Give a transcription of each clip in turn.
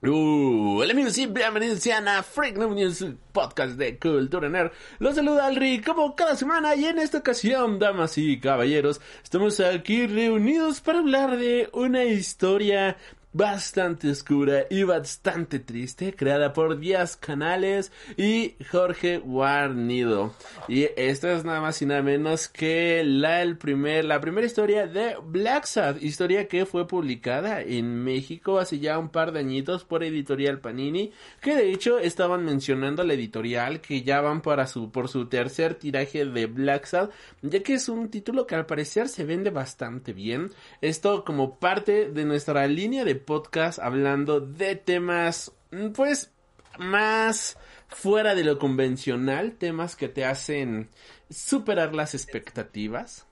Uh, hola amigos y bienvenidos a Freak News, podcast de Cultura Nerd. Los saluda Alri como cada semana y en esta ocasión, damas y caballeros, estamos aquí reunidos para hablar de una historia bastante oscura y bastante triste, creada por Díaz Canales y Jorge Guarnido. Y esta es nada más y nada menos que la, el primer, la primera historia de Black Sad, historia que fue publicada en México hace ya un par de añitos por Editorial Panini, que de hecho estaban mencionando la editorial que ya van para su, por su tercer tiraje de Black Sad, ya que es un título que al parecer se vende bastante bien. Esto como parte de nuestra línea de podcast hablando de temas, pues, más fuera de lo convencional, temas que te hacen superar las expectativas.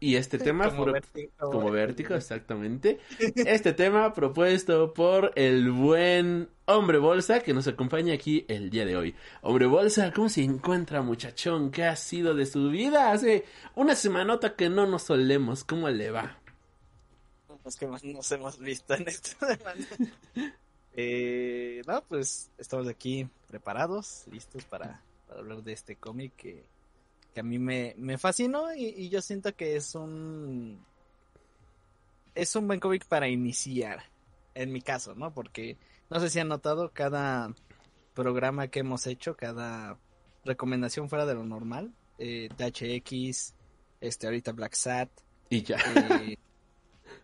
Y este tema Como vértigo. como vértigo, exactamente. Este tema propuesto por el buen Hombre Bolsa que nos acompaña aquí el día de hoy. Hombre Bolsa, ¿cómo se encuentra muchachón? ¿Qué ha sido de su vida? Hace una semanota que no nos solemos. ¿Cómo le va? Los que más nos hemos visto en esta semana. eh, no, pues estamos aquí preparados, listos para, para hablar de este cómic que, que a mí me, me fascinó y, y yo siento que es un es un buen cómic para iniciar, en mi caso, ¿no? Porque no sé si han notado cada programa que hemos hecho, cada recomendación fuera de lo normal, eh, THX, este ahorita Black Sat, Y ya. eh,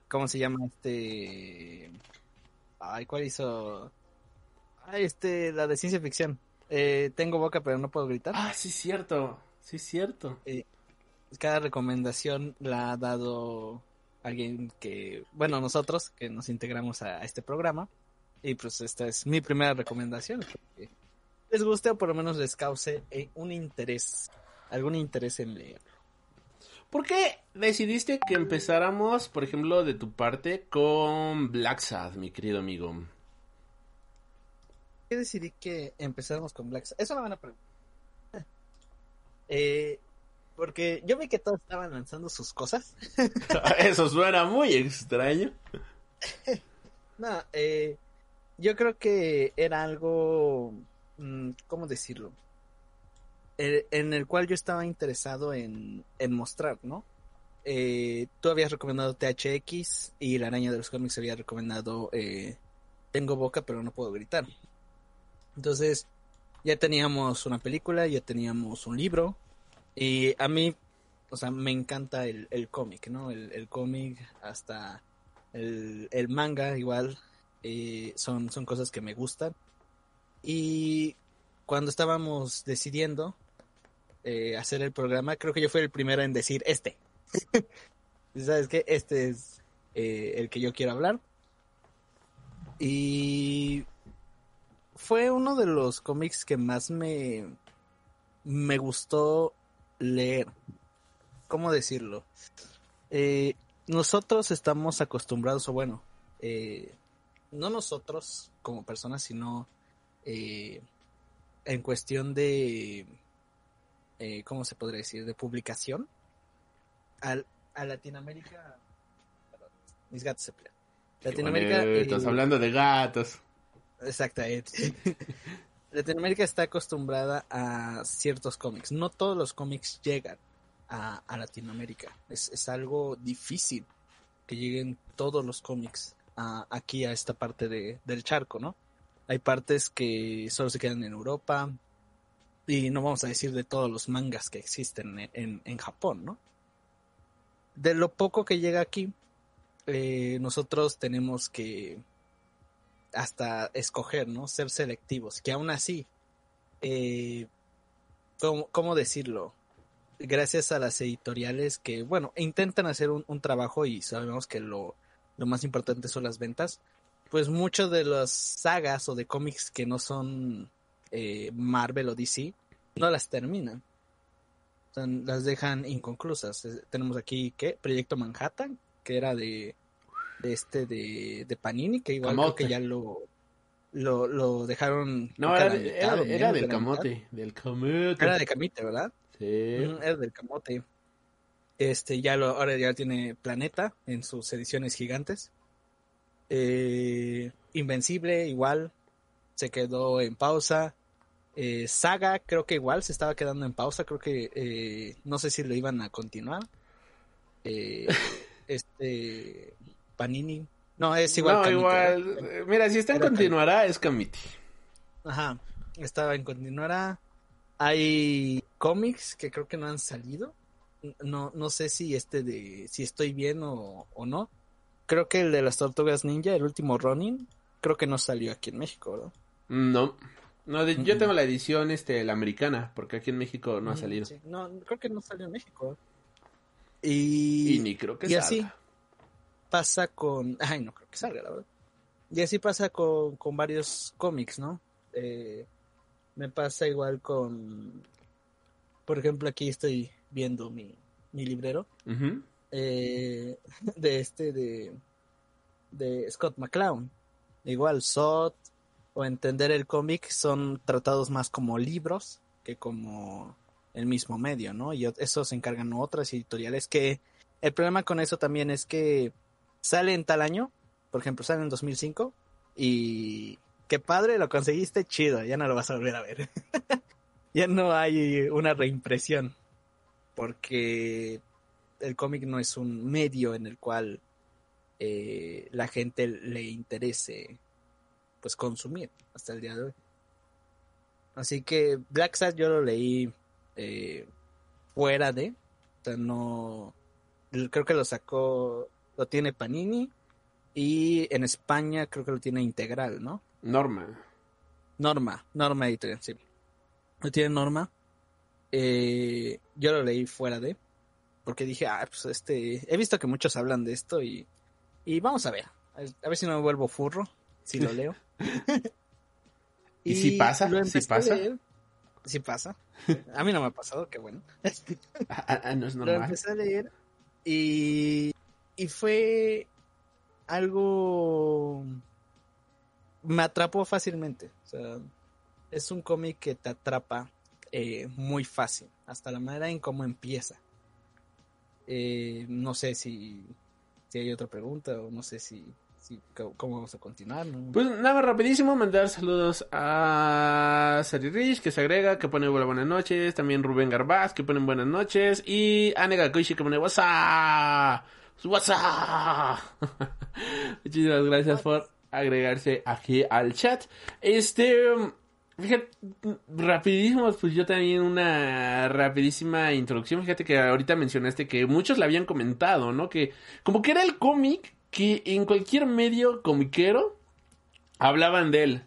¿Cómo se llama este? Ay, ¿cuál hizo? Ay, este, la de ciencia ficción. Eh, tengo boca pero no puedo gritar. Ah, sí, cierto. Sí, cierto. Cada recomendación la ha dado alguien que, bueno, nosotros que nos integramos a, a este programa. Y pues esta es mi primera recomendación. que les guste o por lo menos les cause eh, un interés, algún interés en leer. ¿Por qué decidiste que empezáramos, por ejemplo, de tu parte con Black Sad, mi querido amigo? qué decidí que empezáramos con Black Sabbath? Es una buena pregunta. Eh, porque yo vi que todos estaban lanzando sus cosas. Eso suena muy extraño. No, eh, yo creo que era algo, mm, ¿cómo decirlo? En el cual yo estaba interesado en, en mostrar, ¿no? Eh, tú habías recomendado THX y la araña de los cómics había recomendado eh, Tengo boca pero no puedo gritar. Entonces, ya teníamos una película, ya teníamos un libro. Y a mí, o sea, me encanta el, el cómic, ¿no? El, el cómic, hasta el, el manga igual, eh, son, son cosas que me gustan. Y cuando estábamos decidiendo eh, hacer el programa, creo que yo fui el primero en decir este. ¿Sabes qué? Este es eh, el que yo quiero hablar. Y fue uno de los cómics que más me, me gustó leer. ¿Cómo decirlo? Eh, nosotros estamos acostumbrados, o bueno, no nosotros como personas, sino en cuestión de, eh, ¿cómo se podría decir? De publicación. Al, a Latinoamérica... perdón, mis gatos se pelean. Latinoamérica... Eh, Estás hablando de gatos. Exactamente. Latinoamérica está acostumbrada a ciertos cómics. No todos los cómics llegan a, a Latinoamérica. Es, es algo difícil que lleguen todos los cómics a- aquí a esta parte de, del charco, ¿no? Hay partes que solo se quedan en Europa y no vamos a decir de todos los mangas que existen en, en, en Japón, ¿no? De lo poco que llega aquí, eh, nosotros tenemos que hasta escoger, ¿no? Ser selectivos, que aún así, eh, ¿cómo, cómo decirlo? Gracias a las editoriales que, bueno, intentan hacer un, un trabajo y sabemos que lo, lo más importante son las ventas, pues muchas de las sagas o de cómics que no son eh, Marvel o DC no las terminan. O sea, las dejan inconclusas. Tenemos aquí, ¿qué? Proyecto Manhattan, que era de, de este, de, de Panini, que igual creo que ya lo, lo, lo dejaron. No, era, era, era menos del camote. Del camote. Era de Camite, ¿verdad? Sí. Ujú, Era del Camote. Este, ya lo, ahora ya tiene Planeta en sus ediciones gigantes. Eh, Invencible, igual, se quedó en pausa. Eh, Saga, creo que igual se estaba quedando en pausa. Creo que eh, no sé si lo iban a continuar. Eh, este, Panini. No, es igual. no, Camite, igual. ¿verdad? eh, Mira, si está en Era continuará, es Camiti. Ajá, estaba en continuará. Hay cómics que creo que no han salido. No, no sé si este de si estoy bien o, o no. Creo que el de las tortugas ninja, el último Ronin, creo que no salió aquí en México, ¿verdad? No. No, de- yo tengo la edición este la americana, porque aquí en México no ha Mm, salido. sí. No, creo que no salió en México. Y, Y ni creo que y salga. así pasa con, ay, no creo que salga, la verdad. Y así pasa con, con varios cómics, ¿no? Eh, me pasa igual con, por ejemplo, aquí estoy viendo mi, mi librero eh, de este de, de Scott McClown. Igual Sot o Entender el cómic son tratados más como libros que como el mismo medio, ¿no? Y eso se encargan otras editoriales que el problema con eso también es que sale en tal año, por ejemplo, sale en 2005 y qué padre, lo conseguiste, chido, ya no lo vas a volver a ver. ya no hay una reimpresión porque el cómic no es un medio en el cual eh, la gente le interese pues consumir hasta el día de hoy. Así que Black Sad yo lo leí eh, fuera de, o sea, no, creo que lo sacó, lo tiene Panini y en España creo que lo tiene integral, ¿no? Norma. Norma, Norma Editorial, sí. Lo tiene Norma. Eh, yo lo leí fuera de, porque dije, ah, pues este, he visto que muchos hablan de esto y, y vamos a ver, a ver- a ver si no me vuelvo furro, si lo leo. ¿Y si pasa? lo ¿Si pasa? Sí pasa. A mí no me ha pasado, qué bueno. Ah, ah, ah, no es Lo normal. empecé a leer y, y fue algo... Me atrapó fácilmente. O sea, es un cómic que te atrapa eh, muy fácil, hasta la manera en cómo empieza. Eh, no sé si, si hay otra pregunta o no sé si, cómo vamos a continuar. Pues nada rapidísimo, mandar saludos a Sari Rich, que se agrega, que pone buenas noches. También Rubén Garbaz, que pone buenas noches. Y Anega Koishi, que pone WhatsApp. WhatsApp. Muchísimas gracias por agregarse aquí al chat. Este, fíjate, rapidísimo, pues yo también una rapidísima introducción. Fíjate que ahorita mencionaste que muchos le habían comentado, ¿no? Que como que era el cómic que en cualquier medio comiquero hablaban de él.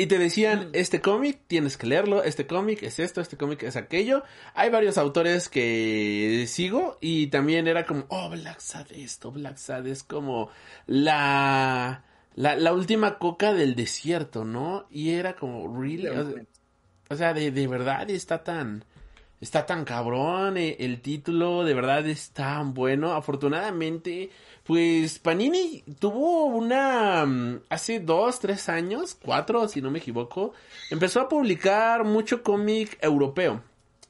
Y te decían, este cómic tienes que leerlo, este cómic es esto, este cómic es aquello. Hay varios autores que sigo y también era como, oh, Black Sad esto, Black Sad es como la, la, la última coca del desierto, ¿no? Y era como, really? O sea, o sea, de, de verdad está tan... Está tan cabrón, eh, el título de verdad es tan bueno. Afortunadamente, pues Panini tuvo una... mm, Hace dos, tres años, cuatro si no me equivoco, empezó a publicar mucho cómic europeo.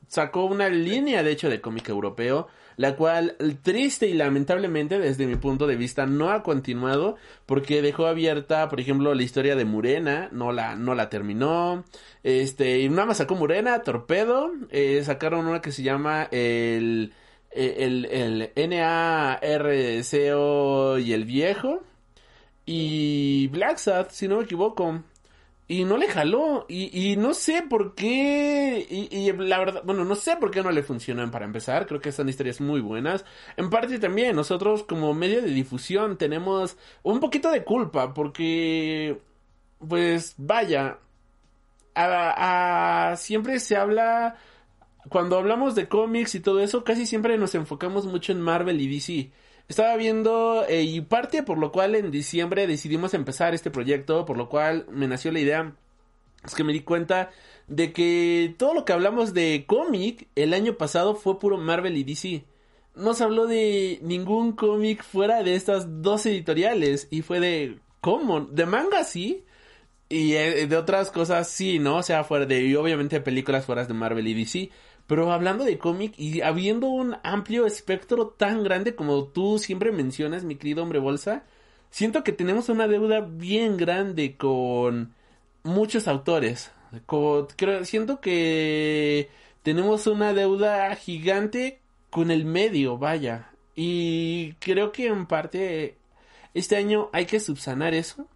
Sacó una línea, de hecho, de cómic europeo, la cual, triste y lamentablemente, desde mi punto de vista, no ha continuado, porque dejó abierta, por ejemplo, la historia de Murena, no la, no la terminó, este, y nada más sacó Murena, Torpedo, eh, sacaron una que se llama el, el, el NARCO y el viejo, y Black Sad, si no me equivoco. Y no le jaló. Y, y no sé por qué. Y, la verdad, bueno, no sé por qué no le funcionan para empezar. Creo que son historias muy buenas. En parte también, nosotros como medio de difusión tenemos un poquito de culpa. Porque, pues, vaya. A, a- siempre se habla. Cuando hablamos de cómics y todo eso, casi siempre nos enfocamos mucho en Marvel y DC. Estaba viendo, eh, y parte por lo cual en diciembre decidimos empezar este proyecto, por lo cual me nació la idea es que me di cuenta de que todo lo que hablamos de cómic el año pasado fue puro Marvel y DC. No se habló de ningún cómic fuera de estas dos editoriales y fue de ¿cómo? De manga sí y eh, de otras cosas sí, ¿no? O sea, fuera de y obviamente películas fuera de Marvel y DC. Pero hablando de cómic y habiendo un amplio espectro tan grande como tú siempre mencionas, mi querido hombre bolsa, siento que tenemos una deuda bien grande con muchos autores. creo, siento que tenemos una deuda gigante con el medio, vaya. Y creo que en parte este año hay que subsanar eso.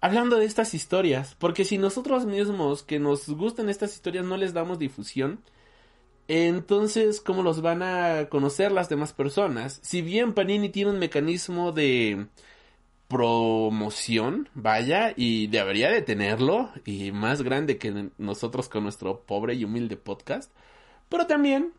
Hablando de estas historias, porque si nosotros mismos que nos gustan estas historias no les damos difusión, entonces, ¿cómo los van a conocer las demás personas? Si bien Panini tiene un mecanismo de promoción, vaya, y debería de tenerlo, y más grande que nosotros con nuestro pobre y humilde podcast, pero también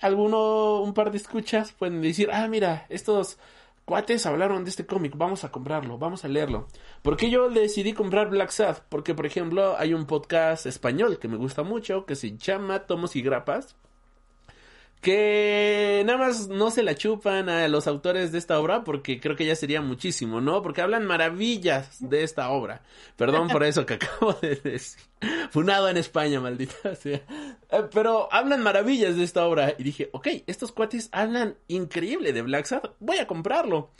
alguno, un par de escuchas pueden decir, ah, mira, estos cuates hablaron de este cómic, vamos a comprarlo, vamos a leerlo. ¿Por qué yo decidí comprar Black Sad? Porque, por ejemplo, hay un podcast español que me gusta mucho, que se llama Tomos y Grapas, que nada más no se la chupan a los autores de esta obra porque creo que ya sería muchísimo, ¿no? Porque hablan maravillas de esta obra. Perdón por eso que acabo de decir. Funado en España, maldita sea. Eh, pero hablan maravillas de esta obra y dije, ok, estos cuates hablan increíble de Black Sad, voy a comprarlo.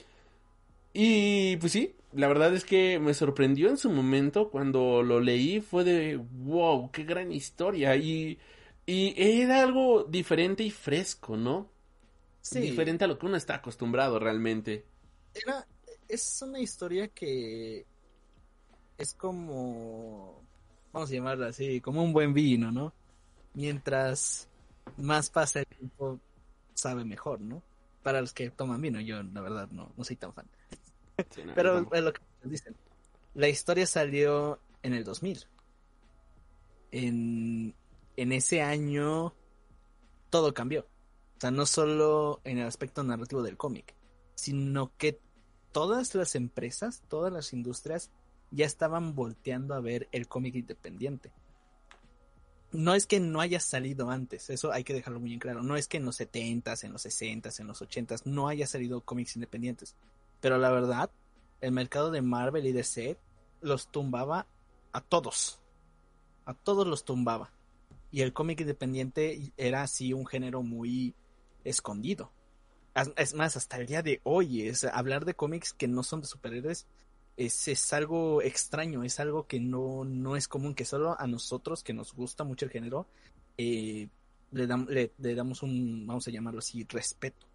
Y pues sí, la verdad es que me sorprendió en su momento cuando lo leí, fue de, wow, qué gran historia. Y y era algo diferente y fresco, ¿no? Sí. Diferente a lo que uno está acostumbrado realmente. Era, es una historia que es como, vamos a llamarla así, como un buen vino, ¿no? Mientras más pasa el tiempo, sabe mejor, ¿no? Para los que toman vino, yo la verdad no, no soy tan fan. Pero es lo que dicen. La historia salió en el 2000. En en ese año todo cambió. O sea, no solo en el aspecto narrativo del cómic, sino que todas las empresas, todas las industrias ya estaban volteando a ver el cómic independiente. No es que no haya salido antes, eso hay que dejarlo muy en claro. No es que en los 70s, en los 60s, en los 80s no haya salido cómics independientes. Pero la verdad, el mercado de Marvel y DC los tumbaba a todos. A todos los tumbaba y el cómic independiente era así un género muy escondido. Es más, hasta el día de hoy, es hablar de cómics que no son de superhéroes es, es algo extraño, es algo que no, no es común, que solo a nosotros que nos gusta mucho el género, eh, le, le, damos un, vamos a llamarlo así, respeto.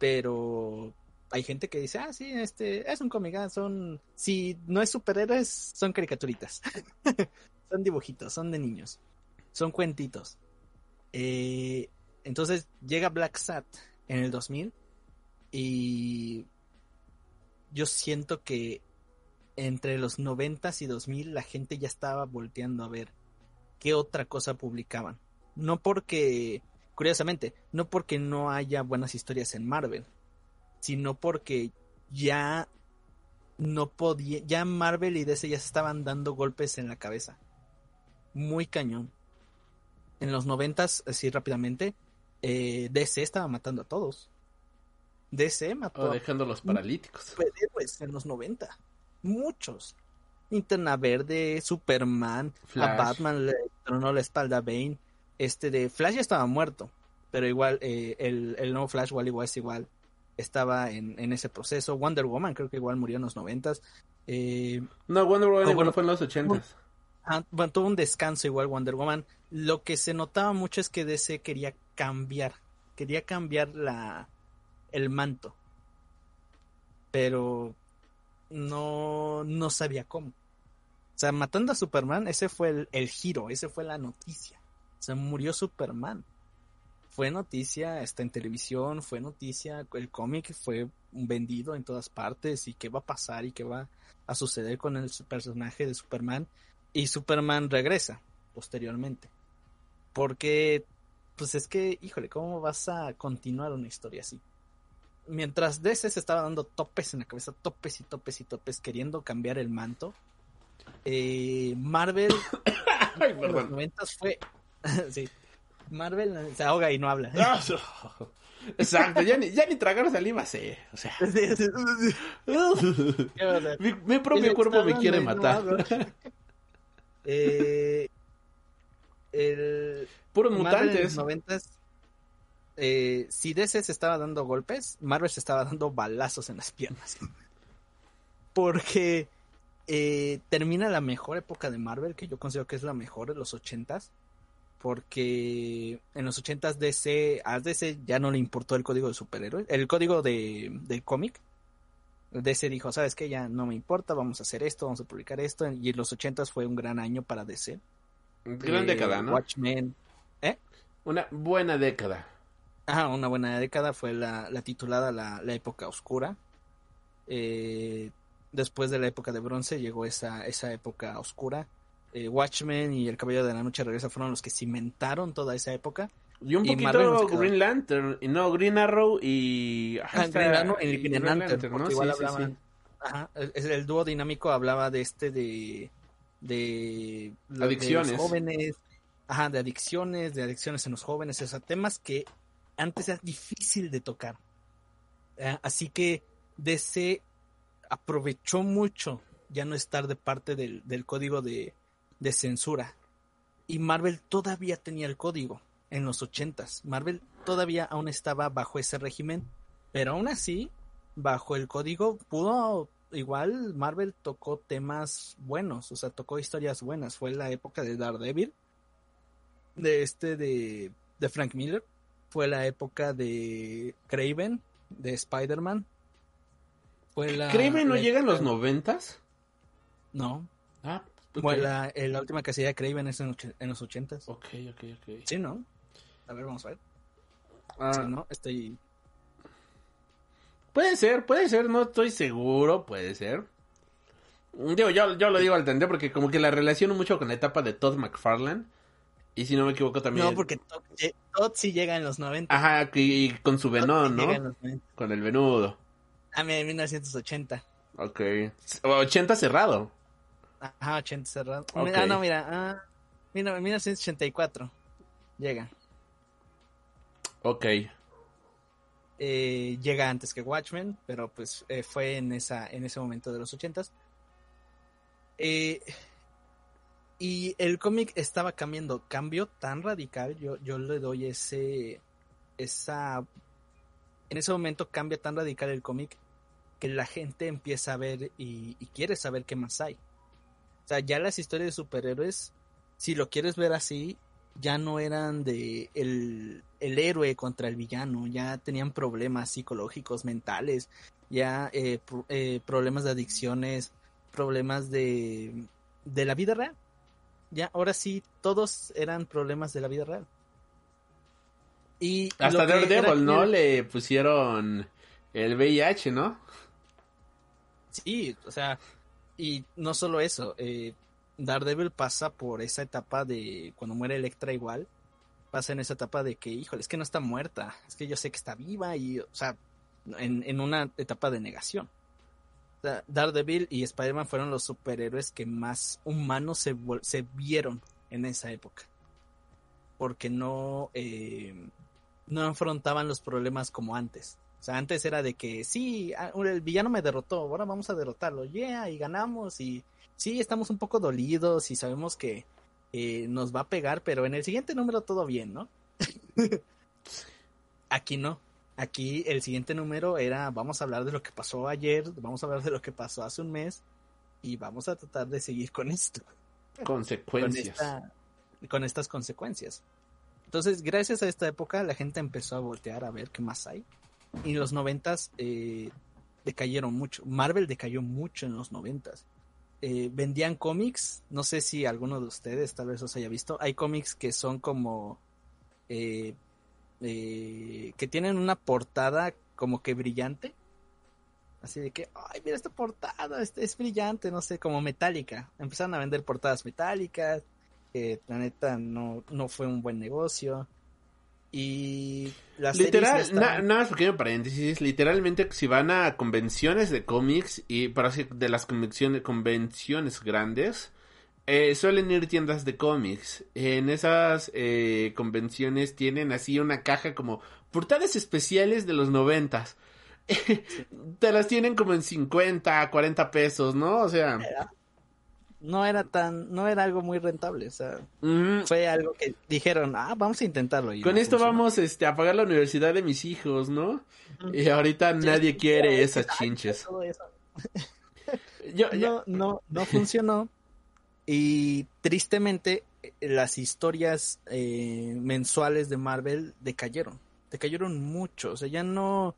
Pero hay gente que dice, ah, sí, este, es un cómic, ah, son, si no es superhéroes, son caricaturitas. son dibujitos, son de niños son cuentitos. Eh, entonces llega Black Sat en el 2000 y yo siento que entre los 90 y 2000 la gente ya estaba volteando a ver qué otra cosa publicaban. No porque, curiosamente, no porque no haya buenas historias en Marvel, sino porque ya no podía, ya Marvel y DC ya se estaban dando golpes en la cabeza. Muy cañón en los noventas, así rápidamente, eh, DC estaba matando a todos. DC mató. O dejándolos paralíticos. Héroes en los 90. Muchos. Interna Verde, Superman, a Batman le tronó la espalda a Bane. Este de Flash ya estaba muerto. Pero igual, eh, el, el nuevo Flash, igual, igual, igual. Estaba en, en, ese proceso. Wonder Woman creo que igual murió en los noventas. Eh, no, Wonder Woman igual fue en los ochentas. Bueno, tuvo un descanso igual Wonder Woman. Lo que se notaba mucho es que DC quería cambiar, quería cambiar la el manto. Pero no, no sabía cómo. O sea, matando a Superman, ese fue el, el giro, ese fue la noticia. O sea, murió Superman. Fue noticia, está en televisión, fue noticia, el cómic fue vendido en todas partes y qué va a pasar y qué va a suceder con el personaje de Superman y Superman regresa posteriormente. Porque, pues es que, híjole, ¿cómo vas a continuar una historia así? Mientras DC se estaba dando topes en la cabeza, topes y topes y topes, queriendo cambiar el manto, eh, Marvel Ay, en los perdón. noventas fue... sí. Marvel se ahoga y no habla. Exacto, ya ni, ya ni tragar saliva sé. O sea, mi, mi propio cuerpo me quiere no matar. Eh, el Puros en mutantes. los eh, si DC se estaba dando golpes, Marvel se estaba dando balazos en las piernas. Porque eh, termina la mejor época de Marvel, que yo considero que es la mejor de los ochentas. Porque en los ochentas DC, a DC ya no le importó el código de superhéroes, el código de, del cómic. DC dijo, ¿sabes qué? Ya no me importa, vamos a hacer esto, vamos a publicar esto. Y en los ochentas fue un gran año para DC. Gran Eh, década, ¿no? Watchmen. Una buena década. Ajá, una buena década fue la, la titulada la, la época oscura. Eh, después de la época de bronce llegó esa, esa época oscura. Eh, Watchmen y El Caballero de la Noche Regresa fueron los que cimentaron toda esa época. Y un Y poquito. Green Lantern. Y no, Green Arrow y. ajá, Ah, está- Green Arrow y y Green Green Lantern, porque ¿no? igual Sí, hablaban- sí. Ajá, el, el dúo dinámico hablaba de este de de, lo- de Adicciones. los jóvenes, ajá, de adicciones, de adicciones en los jóvenes, o sea, temas que antes era difícil de tocar. Eh, así que DC aprovechó mucho ya no estar de parte del, del código de, de censura. Y Marvel todavía tenía el código en los ochentas. Marvel todavía aún estaba bajo ese régimen, pero aún así, bajo el código, pudo, igual Marvel tocó temas buenos, o sea, tocó historias buenas. Fue la época de Daredevil, de este de, de Frank Miller, fue la época de Craven, de Spider-Man. Fue la, ¿Kraven no la llega en los noventas? No, Ah, ok. bueno, la, eh, la última que hacía de Craven es en, en los ochentas. Ok, ok, ok. Sí, ¿no? A ver, vamos a ver. Ah, ¿no? Estoy... Puede ser, puede ser, no estoy seguro, puede ser. Digo, yo, yo lo digo al tender porque como que la relaciono mucho con la etapa de Todd McFarlane. Y si no me equivoco también. No, porque Todd, Todd sí llega en los 90. Ajá, y, y con su sí venón, ¿no? los 90. Con el venudo. Ah, mira, en 1980. Ok. 80 cerrado. Ajá, 80 cerrado. Ah, no, mira. Ah, mira, en 1984 llega. Ok. Eh, llega antes que Watchmen, pero pues eh, fue en esa en ese momento de los 80s. Eh, y el cómic estaba cambiando, cambió tan radical, yo, yo le doy ese, esa, en ese momento cambia tan radical el cómic que la gente empieza a ver y, y quiere saber qué más hay. O sea, ya las historias de superhéroes, si lo quieres ver así, ya no eran de el, el héroe contra el villano, ya tenían problemas psicológicos, mentales, ya eh, pro- eh, problemas de adicciones, problemas de, de la vida real. Ya, ahora sí, todos eran problemas de la vida real. Y Hasta era Daredevil, ¿no? Le pusieron el VIH, ¿no? Sí, o sea, y no solo eso, eh, Daredevil pasa por esa etapa de cuando muere Electra igual, pasa en esa etapa de que, híjole, es que no está muerta, es que yo sé que está viva y, o sea, en, en una etapa de negación. O Daredevil y Spider-Man fueron los superhéroes que más humanos se vieron en esa época. Porque no, eh, no afrontaban los problemas como antes. O sea, antes era de que sí, ah, el villano me derrotó, ahora vamos a derrotarlo, yeah, y ganamos, y sí, estamos un poco dolidos y sabemos que eh, nos va a pegar, pero en el siguiente número todo bien, ¿no? Aquí no. Aquí el siguiente número era, vamos a hablar de lo que pasó ayer, vamos a hablar de lo que pasó hace un mes, y vamos a tratar de seguir con esto con, Consecuencias. esta- con estas consecuencias. Entonces, gracias a esta época, la gente empezó a voltear a ver qué más hay. Y los noventas eh, decayeron mucho. Marvel decayó mucho en los noventas. Eh, vendían cómics, no sé si alguno de ustedes tal vez los haya visto. Hay cómics que son como eh, eh, que tienen una portada como que brillante. Así de que, ay, mira esta portada, es, es brillante, no sé, como metálica. Empezaron a vender portadas metálicas, que la neta no, no fue un buen negocio. Y las Literal, series na- estaban- nada más pequeño paréntesis, literalmente si van a convenciones de cómics y para de las convenciones, convenciones grandes, eh, suelen ir tiendas de cómics. En esas eh, convenciones tienen así una caja como portadas especiales de los noventas. Te las tienen como en 50, 40 pesos, ¿no? O sea, no era tan, no era algo muy rentable, o sea, fue algo que dijeron, ah, vamos a intentarlo. y con no esto funcionó. vamos este, a pagar la universidad de mis hijos, ¿no? Y ahorita nadie quiere esas chinches. Yo, yo- no, no, no funcionó. Y tristemente, eh, las historias eh, mensuales de Marvel decayeron. Decayeron mucho. O sea, ya no,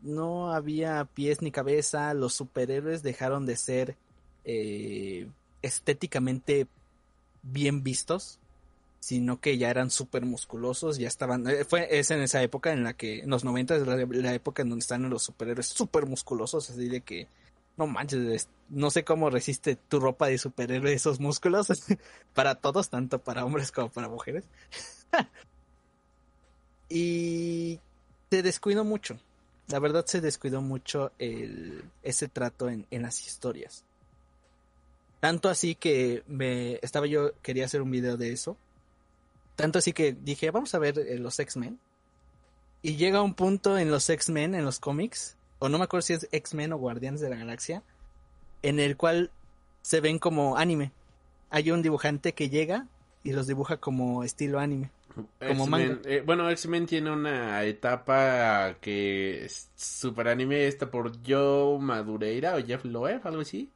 no había pies ni cabeza. Los superhéroes dejaron de ser eh, estéticamente bien vistos. Sino que ya eran súper musculosos, ya estaban, eh, fue, es en esa época en la que, en los 90 es la, la época en donde están los superhéroes súper musculosos, así de que, no manches, es- no sé cómo resiste tu ropa de superhéroe esos músculos. para todos, tanto para hombres como para mujeres. y se descuidó mucho. La verdad se descuidó mucho el, ese trato en, en las historias. Tanto así que me estaba yo, quería hacer un video de eso. Tanto así que dije, vamos a ver eh, los X-Men. Y llega un punto en los X-Men, en los cómics, o no me acuerdo si es X-Men o Guardianes de la Galaxia, en el cual se ven como anime. Hay un dibujante que llega y los dibuja como estilo anime. como manga. eh, bueno, X-Men tiene una etapa que es super anime, esta por Joe Madureira o Jeff Loeb, algo así.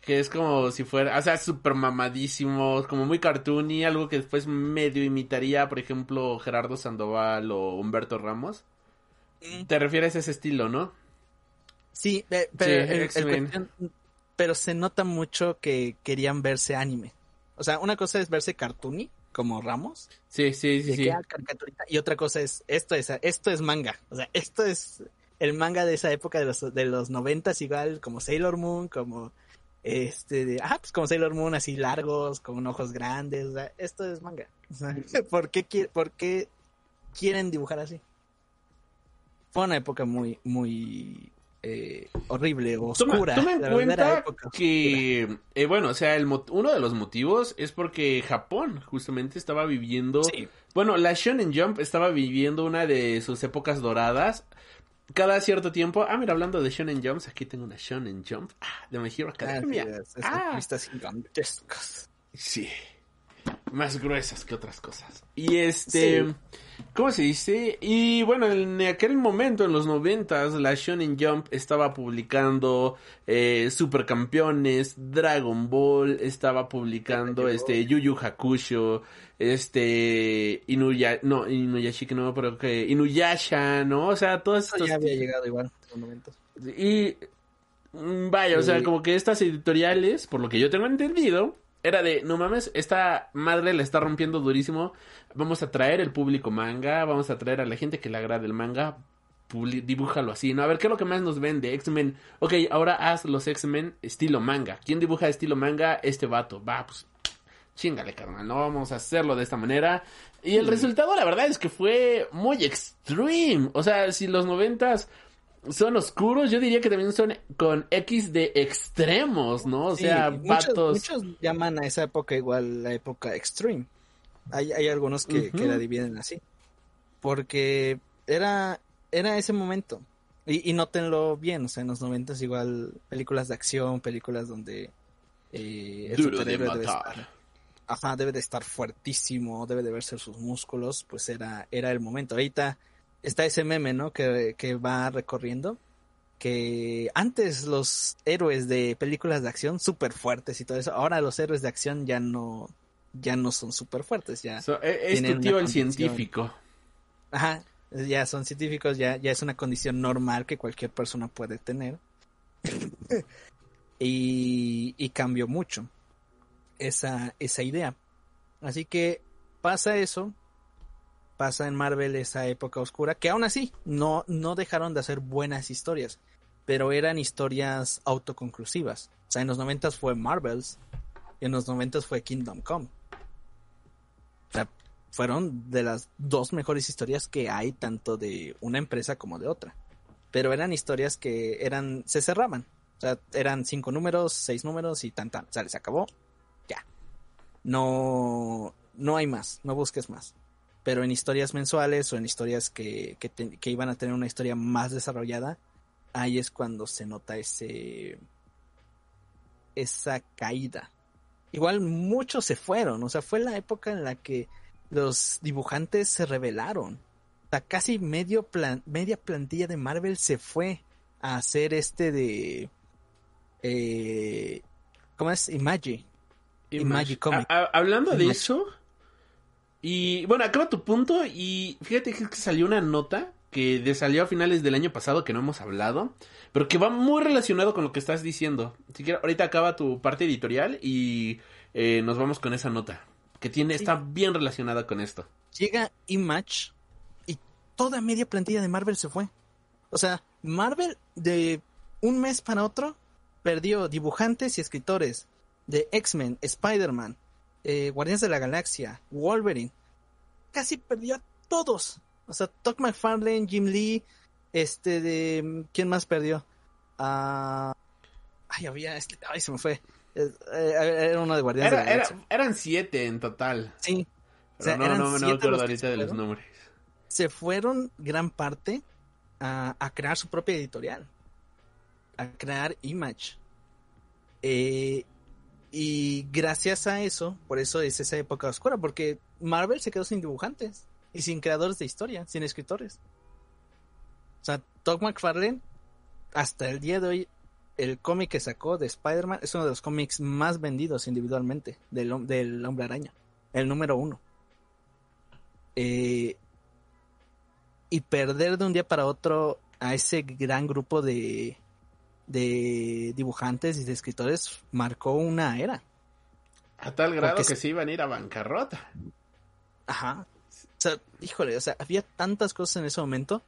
Que es como si fuera, o sea, super mamadísimo, como muy cartoony, algo que después medio imitaría, por ejemplo, Gerardo Sandoval o Humberto Ramos. Te refieres a ese estilo, ¿no? Sí, eh, pero, Sí, el- el X-Men. cuestión- pero se nota mucho que querían verse anime. O sea, una cosa es verse cartoony, como Ramos, Sí, sí, sí, ah, y otra cosa es, esto es, esto es manga. O sea, esto es el manga de esa época de los, de los noventas, igual como Sailor Moon, como este, de, ah, pues como Sailor Moon, así largos, con ojos grandes, o sea, esto es manga. O sea, ¿por, qué, ¿Por qué quieren dibujar así? Fue una época muy, muy eh, horrible, Toma, oscura. toma en cuenta época que, eh, bueno, o sea, el uno de los motivos es porque Japón justamente estaba viviendo, Sí. bueno, la Shonen Jump estaba viviendo una de sus épocas doradas. Cada cierto tiempo, ah, mira, hablando de Shonen Jumps, aquí tengo una Shonen Jump, ah, de My Hero Ah, sí, Academia. es- es- Ah. gigantescas. Sí. Más gruesas que otras cosas. Y este, Sí. ¿Cómo se dice? Y bueno, en aquel momento, en los noventas, la Shonen Jump estaba publicando eh, Supercampeones, Dragon Ball, estaba publicando este Yu Yu Hakusho, este Inuya, no, pero que Inuyasha, ¿no? O sea, todos Esto estos ya había llegado igual en los momentos. y mm, vaya, o sea, Sí. como que estas editoriales, por lo que yo tengo entendido, era de, no mames, esta madre la está rompiendo durísimo. Vamos a traer el público manga, vamos a traer a la gente que le agrade el manga. Dibújalo así, ¿no? A ver, ¿qué es lo que más nos vende? X-Men. Ok, ahora haz los X-Men estilo manga. ¿Quién dibuja estilo manga? Este vato. Va, pues, chingale, carnal. No vamos a hacerlo de esta manera. Y el resultado, la verdad, es que fue muy extreme. O sea, si los noventas son oscuros, yo diría que también son con X de extremos, ¿no? O Sí, sea, muchos, vatos. muchos llaman a esa época igual la época extreme. Hay, hay algunos que, que la dividen así. Porque era, era ese momento. Y, y nótenlo bien, o sea, en los noventas igual películas de acción, películas donde eh, el Duro de debe matar. estar, ajá, debe de estar fuertísimo, debe de verse sus músculos, pues era, era el momento. Ahorita está ese meme, ¿no? Que, que va recorriendo. Que antes los héroes de películas de acción súper fuertes y todo eso, ahora los héroes de acción ya no, ya no son súper fuertes, ya. So, e- es tu tío el condición. científico. Ajá, ya son científicos, ya, ya es una condición normal que cualquier persona puede tener. y, y cambió mucho esa, esa idea. Así que pasa eso, pasa en Marvel esa época oscura, que aún así no, no dejaron de hacer buenas historias, pero eran historias autoconclusivas. O sea, en los noventas fue Marvels y en los noventas fue Kingdom Come. O sea, fueron de las dos mejores historias que hay tanto de una empresa como de otra. Pero eran historias que eran, se cerraban. O sea, eran cinco números, seis números y tan tan. O sea, les acabó. Ya. No, no hay más, no busques más. Pero en historias mensuales o en historias que, que, te- que iban a tener una historia más desarrollada, ahí es cuando se nota ese esa caída. Igual muchos se fueron, o sea, fue la época en la que los dibujantes se rebelaron. O sea, casi medio plan, media plantilla de Marvel se fue a hacer este de eh, ¿cómo es? Imagi. Imagi Comic. A- a- hablando de eso, y bueno, acaba tu punto y fíjate que salió una nota que de- salió a finales del año pasado que no hemos hablado, pero que va muy relacionado con lo que estás diciendo. Si quieres, ahorita acaba tu parte editorial y eh, nos vamos con esa nota, que tiene, está bien relacionada con esto. llega Image y toda media plantilla de Marvel se fue. O sea, Marvel de un mes para otro perdió dibujantes y escritores de X-Men, Spider-Man, eh, Guardianes de la Galaxia, Wolverine. Casi perdió a todos. O sea, Todd McFarlane, Jim Lee, este de... ¿Quién más perdió? Ah, ay, había... este- ay, se me fue. Eh, eh, era uno de Guardianes Era- de la era- Galaxia. eran siete en total. Sí. O Pero sea, no, eran no, no me siete acuerdo ahorita de los nombres. se fueron gran parte a, a crear su propia editorial, a crear Image. Eh, y gracias a eso, por eso es esa época oscura, porque Marvel se quedó sin dibujantes y sin creadores de historia, sin escritores. O sea, Todd McFarlane, hasta el día de hoy, el cómic que sacó de Spider-Man es uno de los cómics más vendidos individualmente del, del Hombre Araña, el número uno. Eh, y perder de un día para otro a ese gran grupo de, de dibujantes y de escritores marcó una era. A tal grado Porque que se iban a ir a bancarrota. Ajá. O sea, híjole, o sea, había tantas cosas en ese momento.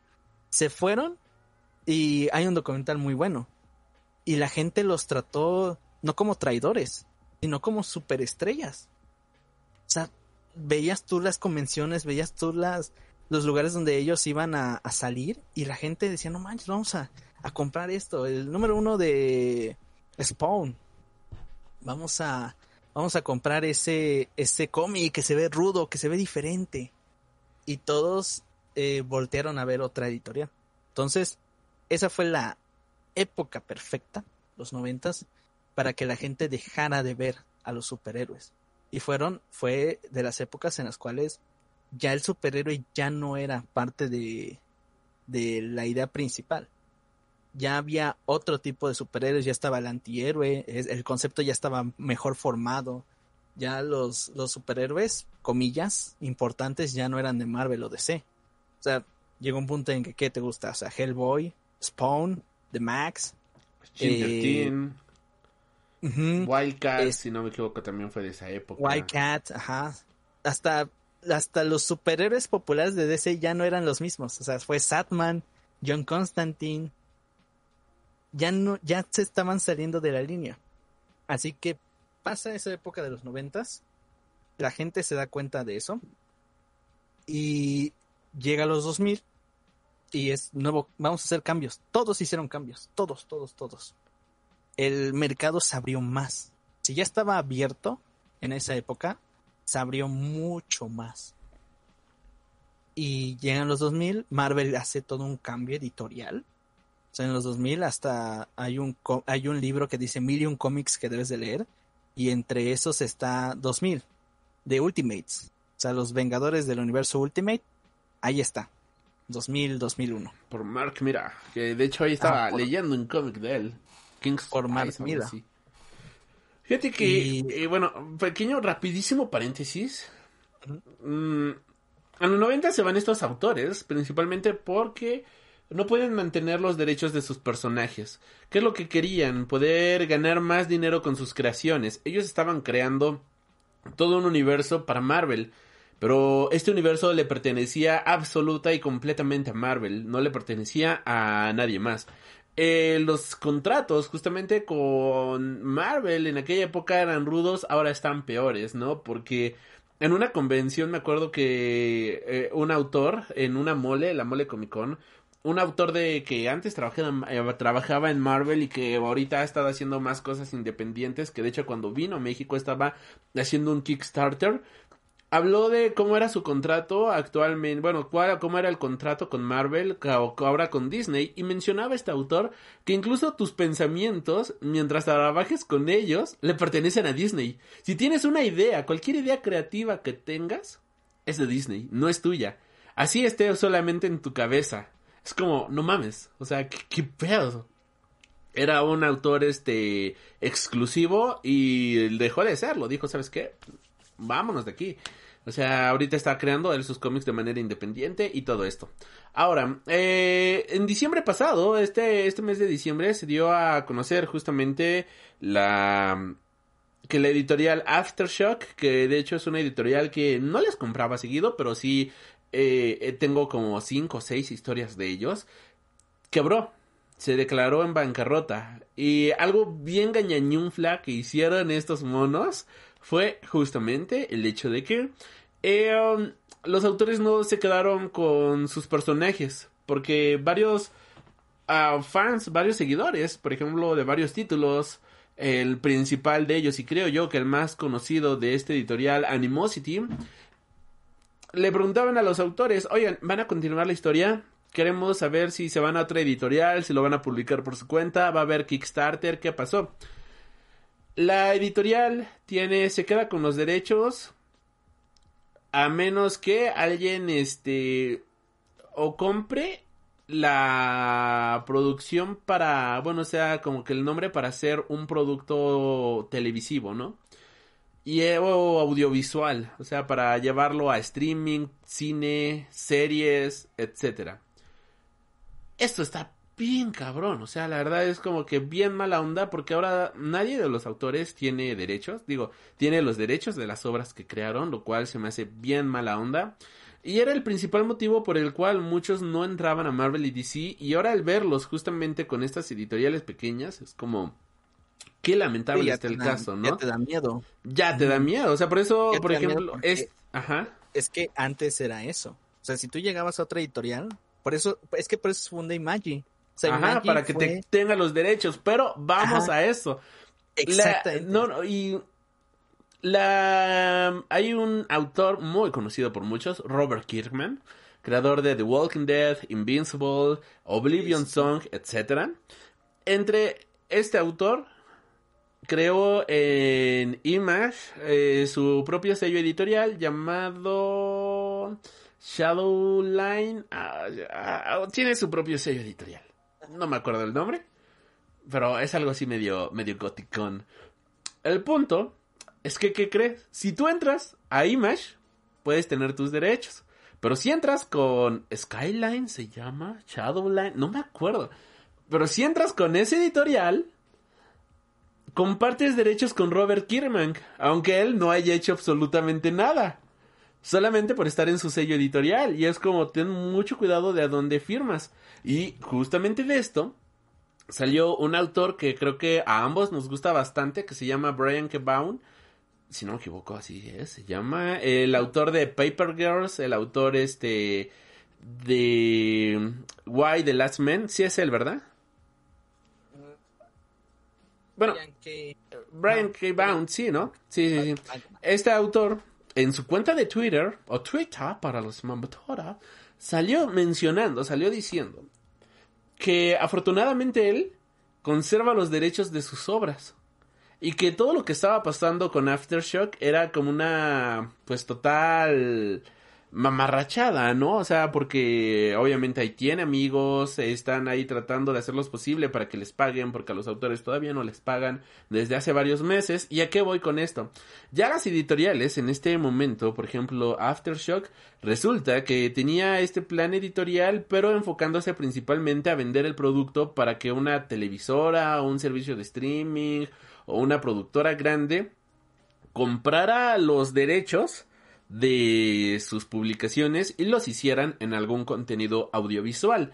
Se fueron y hay un documental muy bueno. Y la gente los trató no como traidores, sino como superestrellas. O sea, veías tú las convenciones, veías tú las, los lugares donde ellos iban a, a salir y la gente decía, no manches, vamos a, a comprar esto. El número uno de Spawn. Vamos a, vamos a comprar ese, ese cómic que se ve rudo, que se ve diferente. Y todos eh, voltearon a ver otra editorial. Entonces, esa fue la época perfecta, los noventas, para que la gente dejara de ver a los superhéroes. Y fueron, fue de las épocas en las cuales ya el superhéroe ya no era parte de, de la idea principal. Ya había otro tipo de superhéroes, ya estaba el antihéroe, el concepto ya estaba mejor formado. Ya los, los superhéroes, comillas, importantes ya no eran de Marvel o DC. O sea, llegó un punto en que, ¿qué te gusta? O sea, Hellboy, Spawn, The Max, Ginger Eh, ujú, Wildcat, si no me equivoco, también fue de esa época. Wildcat, ajá. Hasta, hasta los superhéroes populares de DC ya no eran los mismos. O sea, fue Satman, John Constantine. Ya no, ya se estaban saliendo de la línea. Así que pasa esa época de los noventas. La gente se da cuenta de eso. Y llega a los 2000 y es nuevo, vamos a hacer cambios. Todos hicieron cambios, todos, todos, todos. El mercado se abrió más. Si ya estaba abierto en esa época, se abrió mucho más. Y llegan los 2000, Marvel hace todo un cambio editorial. O sea, en los 2000 hasta hay un, hay un libro que dice mil y un cómics que debes de leer. Y entre esos está 2000, de Ultimates. O sea, los Vengadores del Universo Ultimate. Ahí está. 2000, 2001. Por Mark Mira, que de hecho ahí estaba Ah, por- leyendo un cómic de él. King's Por Mark Mira. Fíjate que, Y- eh, bueno, pequeño, rapidísimo paréntesis. Mm, a los 90 se van estos autores, principalmente porque no pueden mantener los derechos de sus personajes. ¿Qué es lo que querían? Poder ganar más dinero con sus creaciones. Ellos estaban creando todo un universo para Marvel. Pero este universo le pertenecía absoluta y completamente a Marvel, no le pertenecía a nadie más. Eh, los contratos justamente con Marvel en aquella época eran rudos, ahora están peores, ¿no? Porque en una convención me acuerdo que eh, un autor en una mole, la mole Comic Con, un autor de que antes trabajaba, eh, trabajaba en Marvel y que ahorita ha estado haciendo más cosas independientes, que de hecho cuando vino a México estaba haciendo un Kickstarter habló de cómo era su contrato actualmente, bueno, cuál, cómo era el contrato con Marvel ahora con Disney y mencionaba este autor que incluso tus pensamientos mientras trabajes con ellos le pertenecen a Disney. Si tienes una idea, cualquier idea creativa que tengas es de Disney, no es tuya. Así esté solamente en tu cabeza. Es como, no mames, o sea, qué, pedo. Era un autor este exclusivo y dejó de serlo. Dijo, ¿sabes qué? Vámonos de aquí. O sea, ahorita está creando él sus cómics de manera independiente y todo esto. Ahora, eh, en diciembre pasado, este, este mes de diciembre, se dio a conocer justamente la que la editorial Aftershock, que de hecho es una editorial que no les compraba seguido, pero sí eh, eh, tengo como cinco o seis historias de ellos, quebró, se declaró en bancarrota. Y algo bien gañañunfla que hicieron estos monos fue justamente el hecho de que um, los autores no se quedaron con sus personajes, porque varios uh, fans, varios seguidores, por ejemplo, de varios títulos, el principal de ellos, y creo yo que el más conocido de este editorial, Animosity, le preguntaban a los autores, oigan, ¿van a continuar la historia? Queremos saber si se van a otra editorial, si lo van a publicar por su cuenta, va a haber Kickstarter, ¿qué pasó? La editorial tiene, se queda con los derechos a menos que alguien, este, o compre la producción para, bueno, sea, como que el nombre para hacer un producto televisivo, ¿no? Y o audiovisual, o sea, para llevarlo a streaming, cine, series, etcétera. Esto está bien cabrón. O sea, la verdad es como que bien mala onda porque ahora nadie de los autores tiene derechos. Digo, tiene los derechos de las obras que crearon, lo cual se me hace bien mala onda. Y era el principal motivo por el cual muchos no entraban a Marvel y DC. Y ahora al verlos justamente con estas editoriales pequeñas, es como... Qué lamentable está el caso, ¿no? Ya te da miedo. Ya te da miedo. O sea, por eso, por ejemplo, es... Ajá. Es que antes era eso. O sea, si tú llegabas a otra editorial, por eso, es que por eso funda Imagi. Ajá, para que te tenga los derechos, pero vamos a eso. Exactamente. no, no, y la hay un autor muy conocido por muchos, Robert Kirkman, creador de The Walking Dead, Invincible, Oblivion Song, etc. Entre este autor creó en Image eh, su propio sello editorial llamado Shadowline. Ah, tiene su propio sello editorial no me acuerdo el nombre, pero es algo así medio, medio goticón. El punto es que, ¿qué crees? Si tú entras a Image, puedes tener tus derechos. Pero si entras con Skyline, se llama Shadowline, no me acuerdo. Pero si entras con ese editorial, compartes derechos con Robert Kierman, aunque él no haya hecho absolutamente nada. Solamente por estar en su sello editorial. Y es como, ten mucho cuidado de a dónde firmas. Y justamente de esto salió un autor que creo que a ambos nos gusta bastante, que se llama Brian Kebaun. Si no me equivoco, así es. Se llama el autor de Paper Girls, el autor este de Why the Last Man. Sí es él, ¿verdad? Bueno, Brian K. sí, ¿no? Sí, sí, sí. Este autor, en su cuenta de Twitter, o Twitter para los Mambatora, salió mencionando, salió diciendo que afortunadamente él conserva los derechos de sus obras y que todo lo que estaba pasando con Aftershock era como una pues total mamarrachada, ¿no? O sea, porque obviamente ahí tiene amigos, están ahí tratando de hacer lo posible para que les paguen, porque a los autores todavía no les pagan desde hace varios meses. ¿Y a qué voy con esto? Ya las editoriales en este momento, por ejemplo, Aftershock, resulta que tenía este plan editorial, pero enfocándose principalmente a vender el producto para que una televisora un servicio de streaming o una productora grande comprara los derechos de sus publicaciones y los hicieran en algún contenido audiovisual.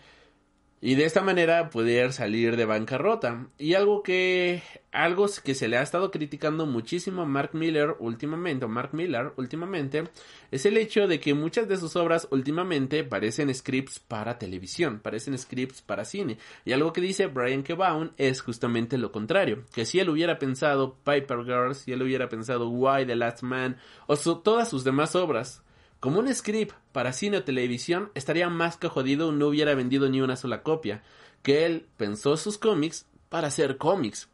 Y de esta manera poder salir de bancarrota. Y algo que, algo que se le ha estado criticando muchísimo a Mark Miller últimamente, o Mark Miller últimamente, es el hecho de que muchas de sus obras últimamente parecen scripts para televisión, parecen scripts para cine. Y algo que dice Brian Kebaum es justamente lo contrario, que si él hubiera pensado Piper Girls, si él hubiera pensado Why the Last Man, o todas sus demás obras, como un script para cine o televisión, estaría más que jodido no hubiera vendido ni una sola copia. Que él pensó sus cómics para hacer cómics.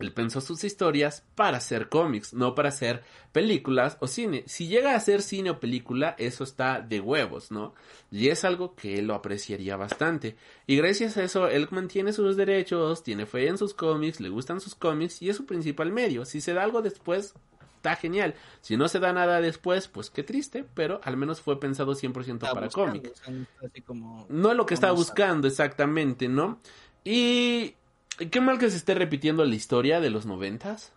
Él pensó sus historias para hacer cómics, no para hacer películas o cine. Si llega a hacer cine o película, eso está de huevos, ¿no? Y es algo que él lo apreciaría bastante. Y gracias a eso, él mantiene sus derechos, tiene fe en sus cómics, le gustan sus cómics y es su principal medio. Si se da algo después, está genial. Si no se da nada después, pues qué triste, pero al menos fue pensado 100% para cómic. no es lo que estaba buscando exactamente, ¿no? Y qué mal que se esté repitiendo la historia de los noventas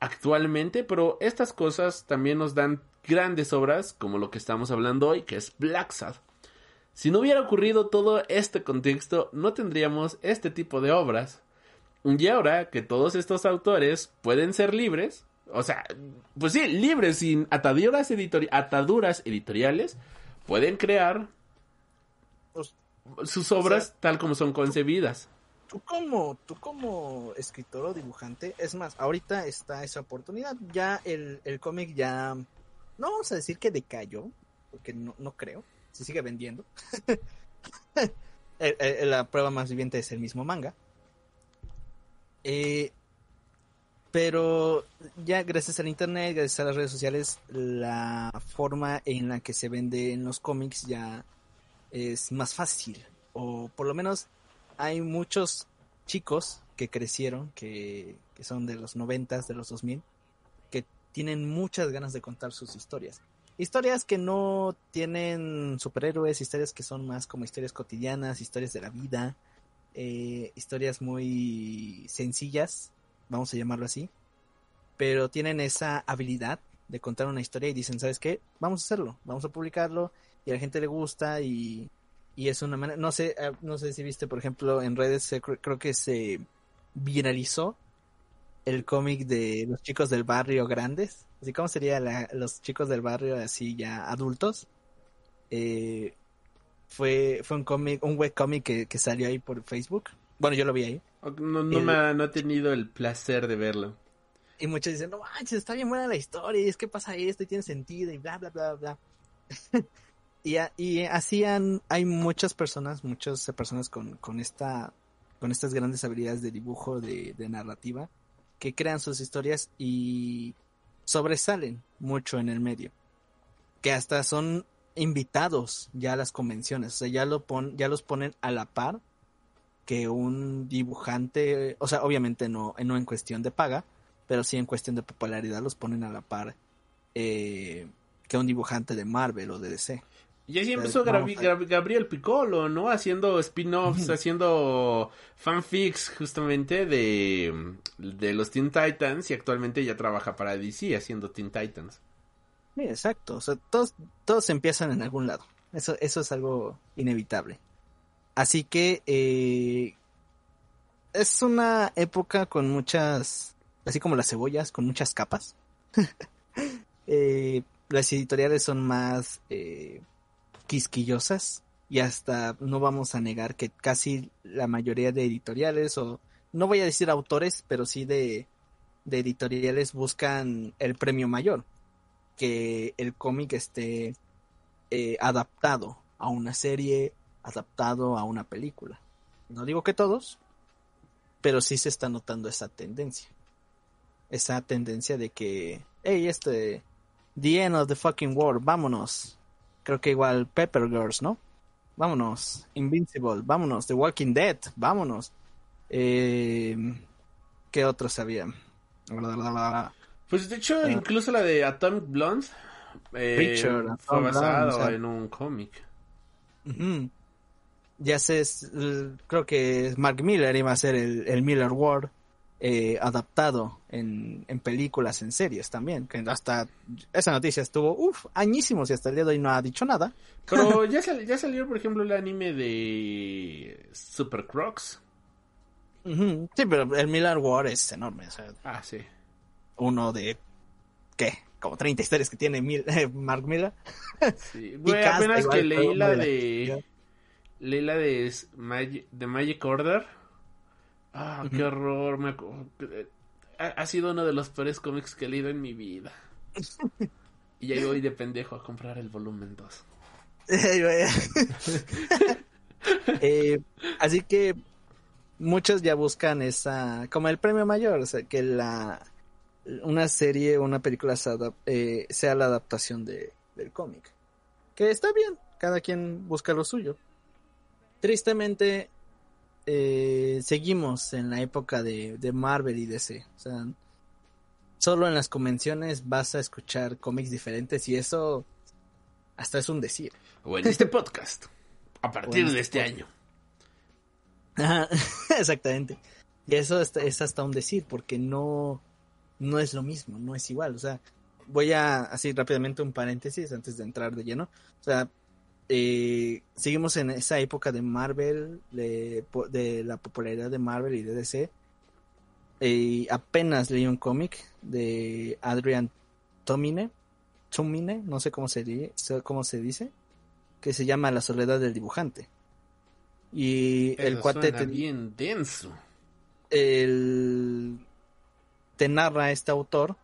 actualmente, pero estas cosas también nos dan grandes obras como lo que estamos hablando hoy, que es Black Sad. Si no hubiera ocurrido todo este contexto, no tendríamos este tipo de obras. Y ahora que todos estos autores pueden ser libres, o sea, pues sí, libres, sin ataduras, ataduras editoriales, pueden crear pues, sus obras tal como son concebidas. Tú como, tú como escritor o dibujante, es más, ahorita está esa oportunidad. Ya el, el cómic ya, no vamos a decir que decayó, porque no, no creo, se sigue vendiendo. la prueba más viviente es el mismo manga. Eh, pero ya gracias al internet, gracias a las redes sociales, la forma en la que se venden los cómics ya es más fácil. O por lo menos hay muchos chicos que crecieron, que, que son de los noventas, de los 2000, que tienen muchas ganas de contar sus historias. Historias que no tienen superhéroes, historias que son más como historias cotidianas, historias de la vida, eh, historias muy sencillas, vamos a llamarlo así, pero tienen esa habilidad de contar una historia y dicen, ¿sabes qué? Vamos a hacerlo, vamos a publicarlo y a la gente le gusta y, y es una manera, no sé, eh, no sé si viste, por ejemplo, en redes creo que se viralizó el cómic de los chicos del barrio grandes, así como sería los chicos del barrio así ya adultos. Eh, fue, fue un cómic, un webcomic que, que salió ahí por Facebook. Bueno, yo lo vi ahí. No, no, me no he tenido el placer de verlo. Y muchos dicen, no manches, está bien buena la historia, y es que pasa esto y tiene sentido, y bla, bla, bla, bla. y, y así hay muchas personas, muchas personas con, con, esta, con estas grandes habilidades de dibujo, de, de narrativa, que crean sus historias y sobresalen mucho en el medio. Que hasta son invitados ya a las convenciones, o sea, ya, lo pon, ya los ponen a la par que un dibujante, o sea, obviamente no, no en cuestión de paga, pero sí en cuestión de popularidad los ponen a la par eh, que un dibujante de Marvel o de DC. Y así empezó Gabriel Piccolo, ¿no? Haciendo spin-offs, haciendo fanfics justamente de, de los Teen Titans y actualmente ya trabaja para DC haciendo Teen Titans. Sí, exacto. O sea, todos, todos empiezan en algún lado. Eso, eso es algo inevitable. Así que eh, es una época con muchas, así como las cebollas, con muchas capas. Eh, las editoriales son más eh, quisquillosas y hasta no vamos a negar que casi la mayoría de editoriales o no voy a decir autores, pero sí de, de editoriales buscan el premio mayor, que el cómic esté adaptado a una serie, adaptado a una película. No digo que todos, pero sí se está notando esa tendencia. Esa tendencia de que, hey, este, The End of the Fucking World, vámonos. Creo que igual Pepper Girls, ¿no? Vámonos. Invincible, vámonos. The Walking Dead, vámonos. Eh, ¿Qué otros había? Pues de hecho, eh. incluso la de Atomic Blonde eh, fue basado en un cómic ya sé, creo que Mark Miller iba a ser el, Miller War. eh, adaptado en, en películas, en series también. Que hasta esa noticia estuvo, uff, añísimos y hasta el día de hoy no ha dicho nada. Pero ya, sal- ya salió, por ejemplo, el anime de Super Crocs. Sí, pero el Miller War es enorme. O sea, Ah, sí. uno de, ¿qué? Como 30 historias que tiene Mil- Mark Miller. sí. Güey, apenas que leí la de la de... de Magic Order. Ah, qué horror. Me... eh, Ha, ha sido uno de los peores cómics que he leído en mi vida. Y ya voy de pendejo a comprar el volumen 2. Eh, así que muchos ya buscan esa, como el premio mayor, o sea, que la una serie, una película se eh, sea la adaptación de, del cómic. Que está bien, cada quien busca lo suyo. Tristemente, eh, seguimos en la época de, de Marvel y DC. O sea, solo en las convenciones vas a escuchar cómics diferentes y eso hasta es un decir. O en este podcast. A partir de este este año. Ajá, exactamente. Y eso es, es hasta un decir, porque no, no es lo mismo, no es igual. O sea, voy a así rápidamente un paréntesis antes de entrar de lleno. O sea, eh, seguimos en esa época de Marvel, de, la popularidad de Marvel y de DC. Y apenas leí un cómic de Adrian Tomine, Tomine, no sé cómo se, cómo se dice, que se llama La soledad del dibujante. Y el cuate suena te, bien denso. el- te narra este autor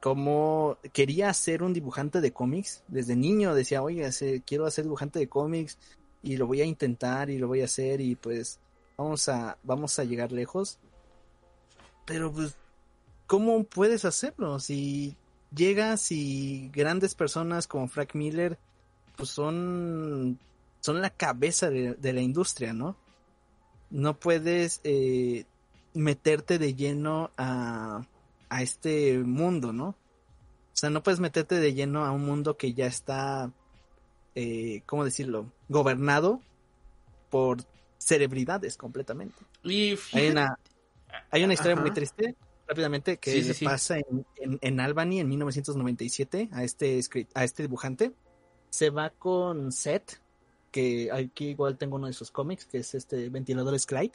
cómo quería ser un dibujante de cómics. Desde niño decía, oye, quiero hacer dibujante de cómics y lo voy a intentar y lo voy a hacer y pues vamos a, vamos a llegar lejos. Pero pues, ¿cómo puedes hacerlo? Si llegas y grandes personas como Frank Miller, pues son, son la cabeza de, de la industria, ¿no? No puedes eh, meterte de lleno a, a este mundo, ¿no? O sea, no puedes meterte de lleno a un mundo que ya está, eh, ¿cómo decirlo? Gobernado por celebridades completamente. Y Hay una, hay una historia Ajá. muy triste, rápidamente, que Sí, sí, le sí. pasa en, en, en Albany en 1997 a este, a este dibujante. Se va con Seth, que aquí igual tengo uno de sus cómics, que es este ventilador Clyde.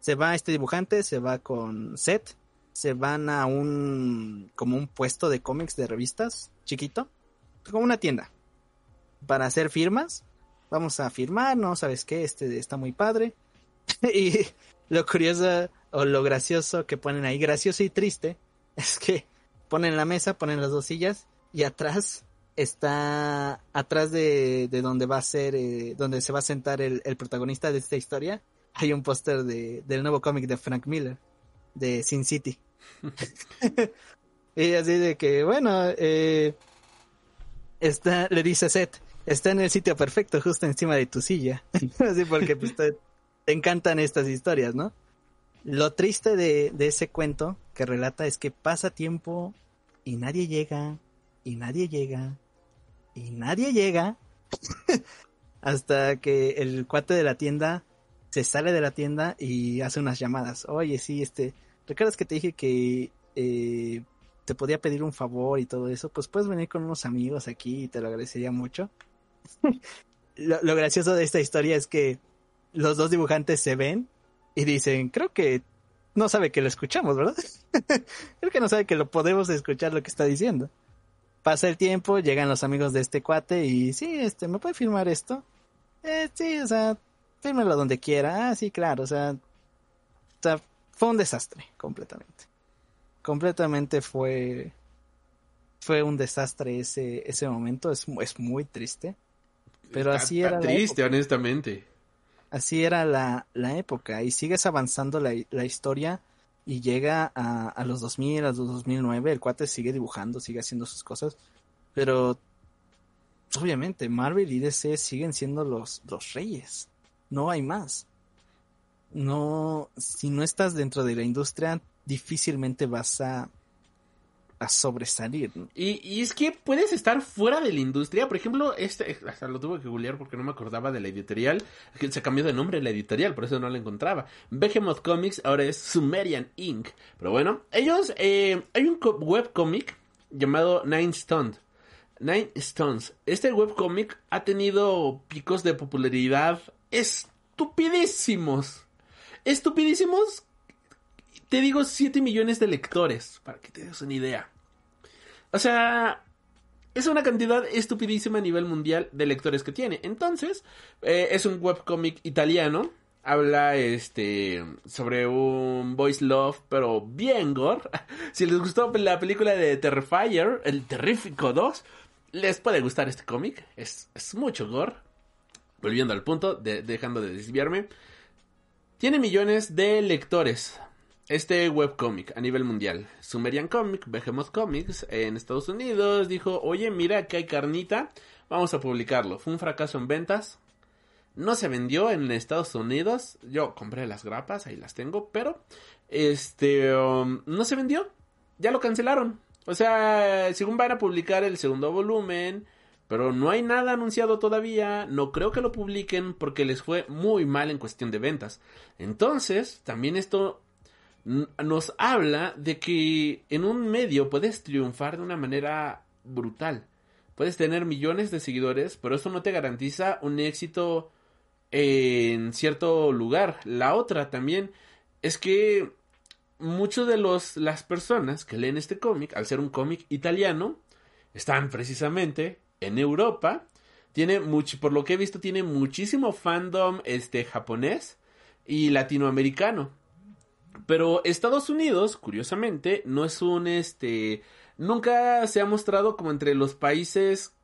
Se va este dibujante, se va con Seth, se van a un, como un puesto de cómics de revistas, chiquito, como una tienda, para hacer firmas. Vamos a firmar, ¿no? ¿Sabes qué? Este está muy padre. y lo curioso o lo gracioso que ponen ahí, gracioso y triste, es que ponen la mesa, ponen las dos sillas y atrás está, atrás de, de donde va a ser, eh, donde se va a sentar el, el protagonista de esta historia, hay un póster de, del nuevo cómic de Frank Miller, de Sin City. y así de que, bueno, eh, está, le dice Seth, está en el sitio perfecto, justo encima de tu silla. así porque pues, te, te encantan estas historias, ¿no? Lo triste de, de ese cuento que relata es que pasa tiempo y nadie llega, y nadie llega, y nadie llega, hasta que el cuate de la tienda se sale de la tienda y hace unas llamadas. Oye, sí, este, ¿recuerdas que te dije que eh, te podía pedir un favor y todo eso? Pues puedes venir con unos amigos aquí y te lo agradecería mucho. lo, lo gracioso de esta historia es que los dos dibujantes se ven y dicen, creo que no sabe que lo escuchamos, ¿verdad? creo que no sabe que lo podemos escuchar lo que está diciendo. Pasa el tiempo, llegan los amigos de este cuate y sí, este, ¿me puede firmar esto? Eh, sí, o sea, fírmelo donde quiera. Ah, sí, claro, o sea, o sea, fue un desastre, completamente. Completamente fue, fue un desastre ese, ese momento, es, es muy triste. Pero Está- así está era la triste, honestamente. así era la, la época y sigues avanzando la, la historia y llega a, a los 2000, a los 2009, el cuate sigue dibujando, sigue haciendo sus cosas, pero obviamente Marvel y DC siguen siendo los, los reyes, no hay más. No, si no estás dentro de la industria, difícilmente vas a a sobresalir. Y, y es que puedes estar fuera de la industria. Por ejemplo, este, hasta lo tuve que googlear porque no me acordaba de la editorial. Que se cambió de nombre la editorial, por eso no la encontraba. Behemoth Comics ahora es Sumerian Inc. Pero bueno, ellos, eh, hay un co- webcomic llamado Nine Stones. Nine Stones. Este webcomic ha tenido picos de popularidad estupidísimos. Estupidísimos. Te digo 7 millones de lectores, para que te des una idea. O sea, es una cantidad estupidísima a nivel mundial de lectores que tiene. Entonces, eh, es un webcomic italiano. Habla este sobre un voice love, pero bien gore. Si les gustó la película de Terrifier, el Terrífico 2, les puede gustar este cómic. Es, es mucho gore. Volviendo al punto, de- dejando de desviarme. Tiene millones de lectores. Este webcomic a nivel mundial. Sumerian Comic, Behemoth Comics en Estados Unidos dijo, oye, mira que hay carnita, vamos a publicarlo. Fue un fracaso en ventas. No se vendió en Estados Unidos. Yo compré las grapas, ahí las tengo, pero este um, no se vendió. Ya lo cancelaron. O sea, según van a publicar el segundo volumen, pero no hay nada anunciado todavía. No creo que lo publiquen porque les fue muy mal en cuestión de ventas. Entonces, también esto nos habla de que en un medio puedes triunfar de una manera brutal. Puedes tener millones de seguidores, pero eso no te garantiza un éxito en cierto lugar. La otra también es que muchos de los las personas que leen este cómic, al ser un cómic italiano, están precisamente en Europa. Tiene por lo que he visto, tiene muchísimo fandom este japonés y latinoamericano. Pero Estados Unidos, curiosamente, no es un este. Nunca se ha mostrado como entre los países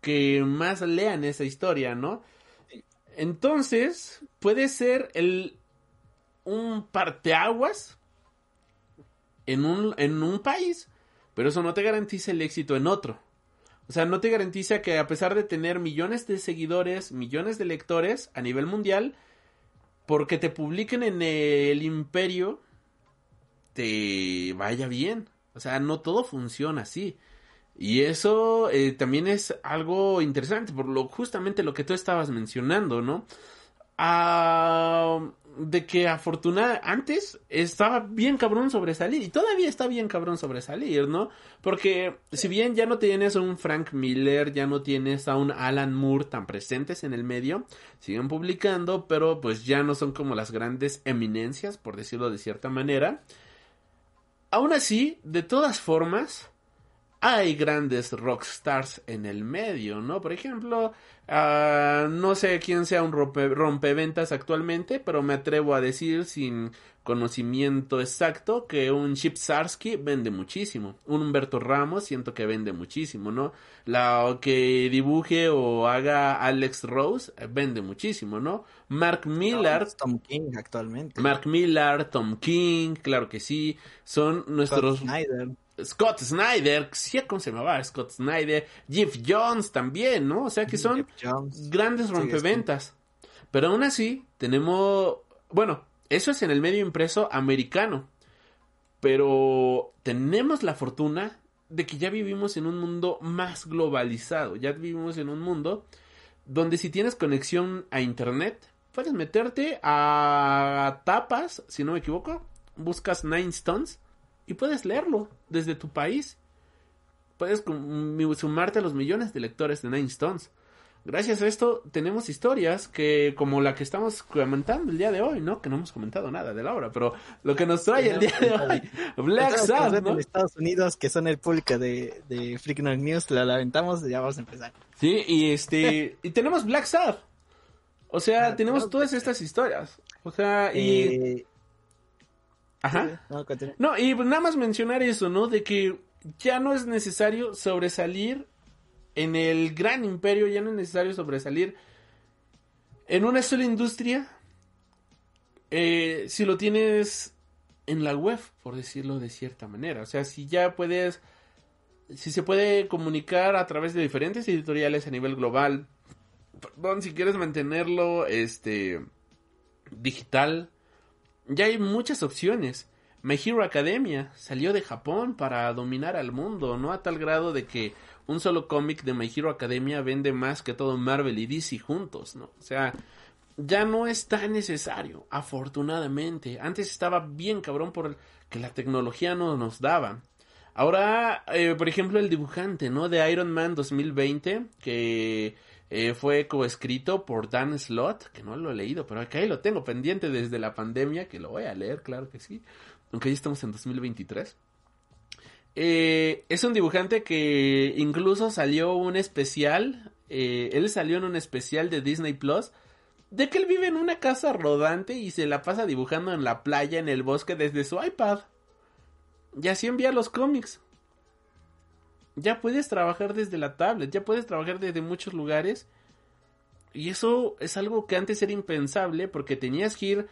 que más lean esa historia, ¿no? Entonces, puede ser el. un parteaguas en un, en un país, pero eso no te garantiza el éxito en otro. O sea, no te garantiza que a pesar de tener millones de seguidores, millones de lectores a nivel mundial, porque te publiquen en el imperio, te vaya bien. O sea, no todo funciona así. Y eso eh, también es algo interesante, por lo justamente lo que tú estabas mencionando, ¿no? Ah, de que afortunada antes estaba bien cabrón sobresalir y todavía está bien cabrón sobresalir, ¿no? Porque si bien ya no tienes a un Frank Miller, ya no tienes a un Alan Moore tan presentes en el medio, siguen publicando, pero pues ya no son como las grandes eminencias, por decirlo de cierta manera. Aún así, de todas formas, hay grandes rockstars en el medio, ¿no? Por ejemplo, ah, no sé quién sea un rompe- rompeventas actualmente, pero me atrevo a decir sin conocimiento exacto que un Chip Sarsky vende muchísimo. Un Humberto Ramos siento que vende muchísimo, ¿no? La que dibuje o haga Alex Rose eh, vende muchísimo, ¿no? Mark Millar Tom King actualmente. Mark Millar, Tom King, claro que sí, son nuestros Scott Snyder. Scott Snyder, sí, ¿cómo se llamaba? Scott Snyder, Jeff Jones también, ¿no? O sea que son grandes Sí, rompeventas. Pero aún así, tenemos, bueno, eso es en el medio impreso americano. Pero tenemos la fortuna de que ya vivimos en un mundo más globalizado, ya vivimos en un mundo donde si tienes conexión a internet, puedes meterte a tapas, si no me equivoco, buscas Nine Stones y puedes leerlo desde tu país. Puedes sumarte a los millones de lectores de Nine Stones. Gracias a esto tenemos historias que como la que estamos comentando el día de hoy, ¿no? Que no hemos comentado nada de la obra, pero lo que nos trae el día de hoy, Black Sabbath, ¿no? En Estados Unidos, que son el público de, de Freak News, la lamentamos, ya vamos a empezar. Sí, y este y tenemos Black Sabbath. O sea, tenemos todas estas historias. O sea, y Eh, ajá. no, y pues nada más mencionar eso, ¿no? De que ya no es necesario sobresalir en el gran imperio, ya no es necesario sobresalir en una sola industria. eh, si lo tienes en la web, por decirlo de cierta manera. O sea, si ya puedes, si se puede comunicar a través de diferentes editoriales a nivel global. Perdón, si quieres mantenerlo, este, digital, ya hay muchas opciones. My Hero Academia salió de Japón para dominar al mundo, no a tal grado de que un solo cómic de My Hero Academia vende más que todo Marvel y DC juntos, ¿no? O sea, ya no es tan necesario, afortunadamente. Antes estaba bien cabrón por que la tecnología no nos daba. Ahora, eh, por ejemplo, el dibujante, ¿no? De Iron Man 2020, que eh, fue coescrito por Dan Slott, que no lo he leído, pero acá ahí lo tengo pendiente desde la pandemia, que lo voy a leer, claro que sí, aunque ya estamos en 2023. Eh, es un dibujante que incluso salió un especial, eh, él salió en un especial de Disney Plus, de que él vive en una casa rodante y se la pasa dibujando en la playa, en el bosque, desde su iPad. Y así envía los cómics. Ya puedes trabajar desde la tablet, ya puedes trabajar desde muchos lugares. Y eso es algo que antes era impensable porque tenías que ir,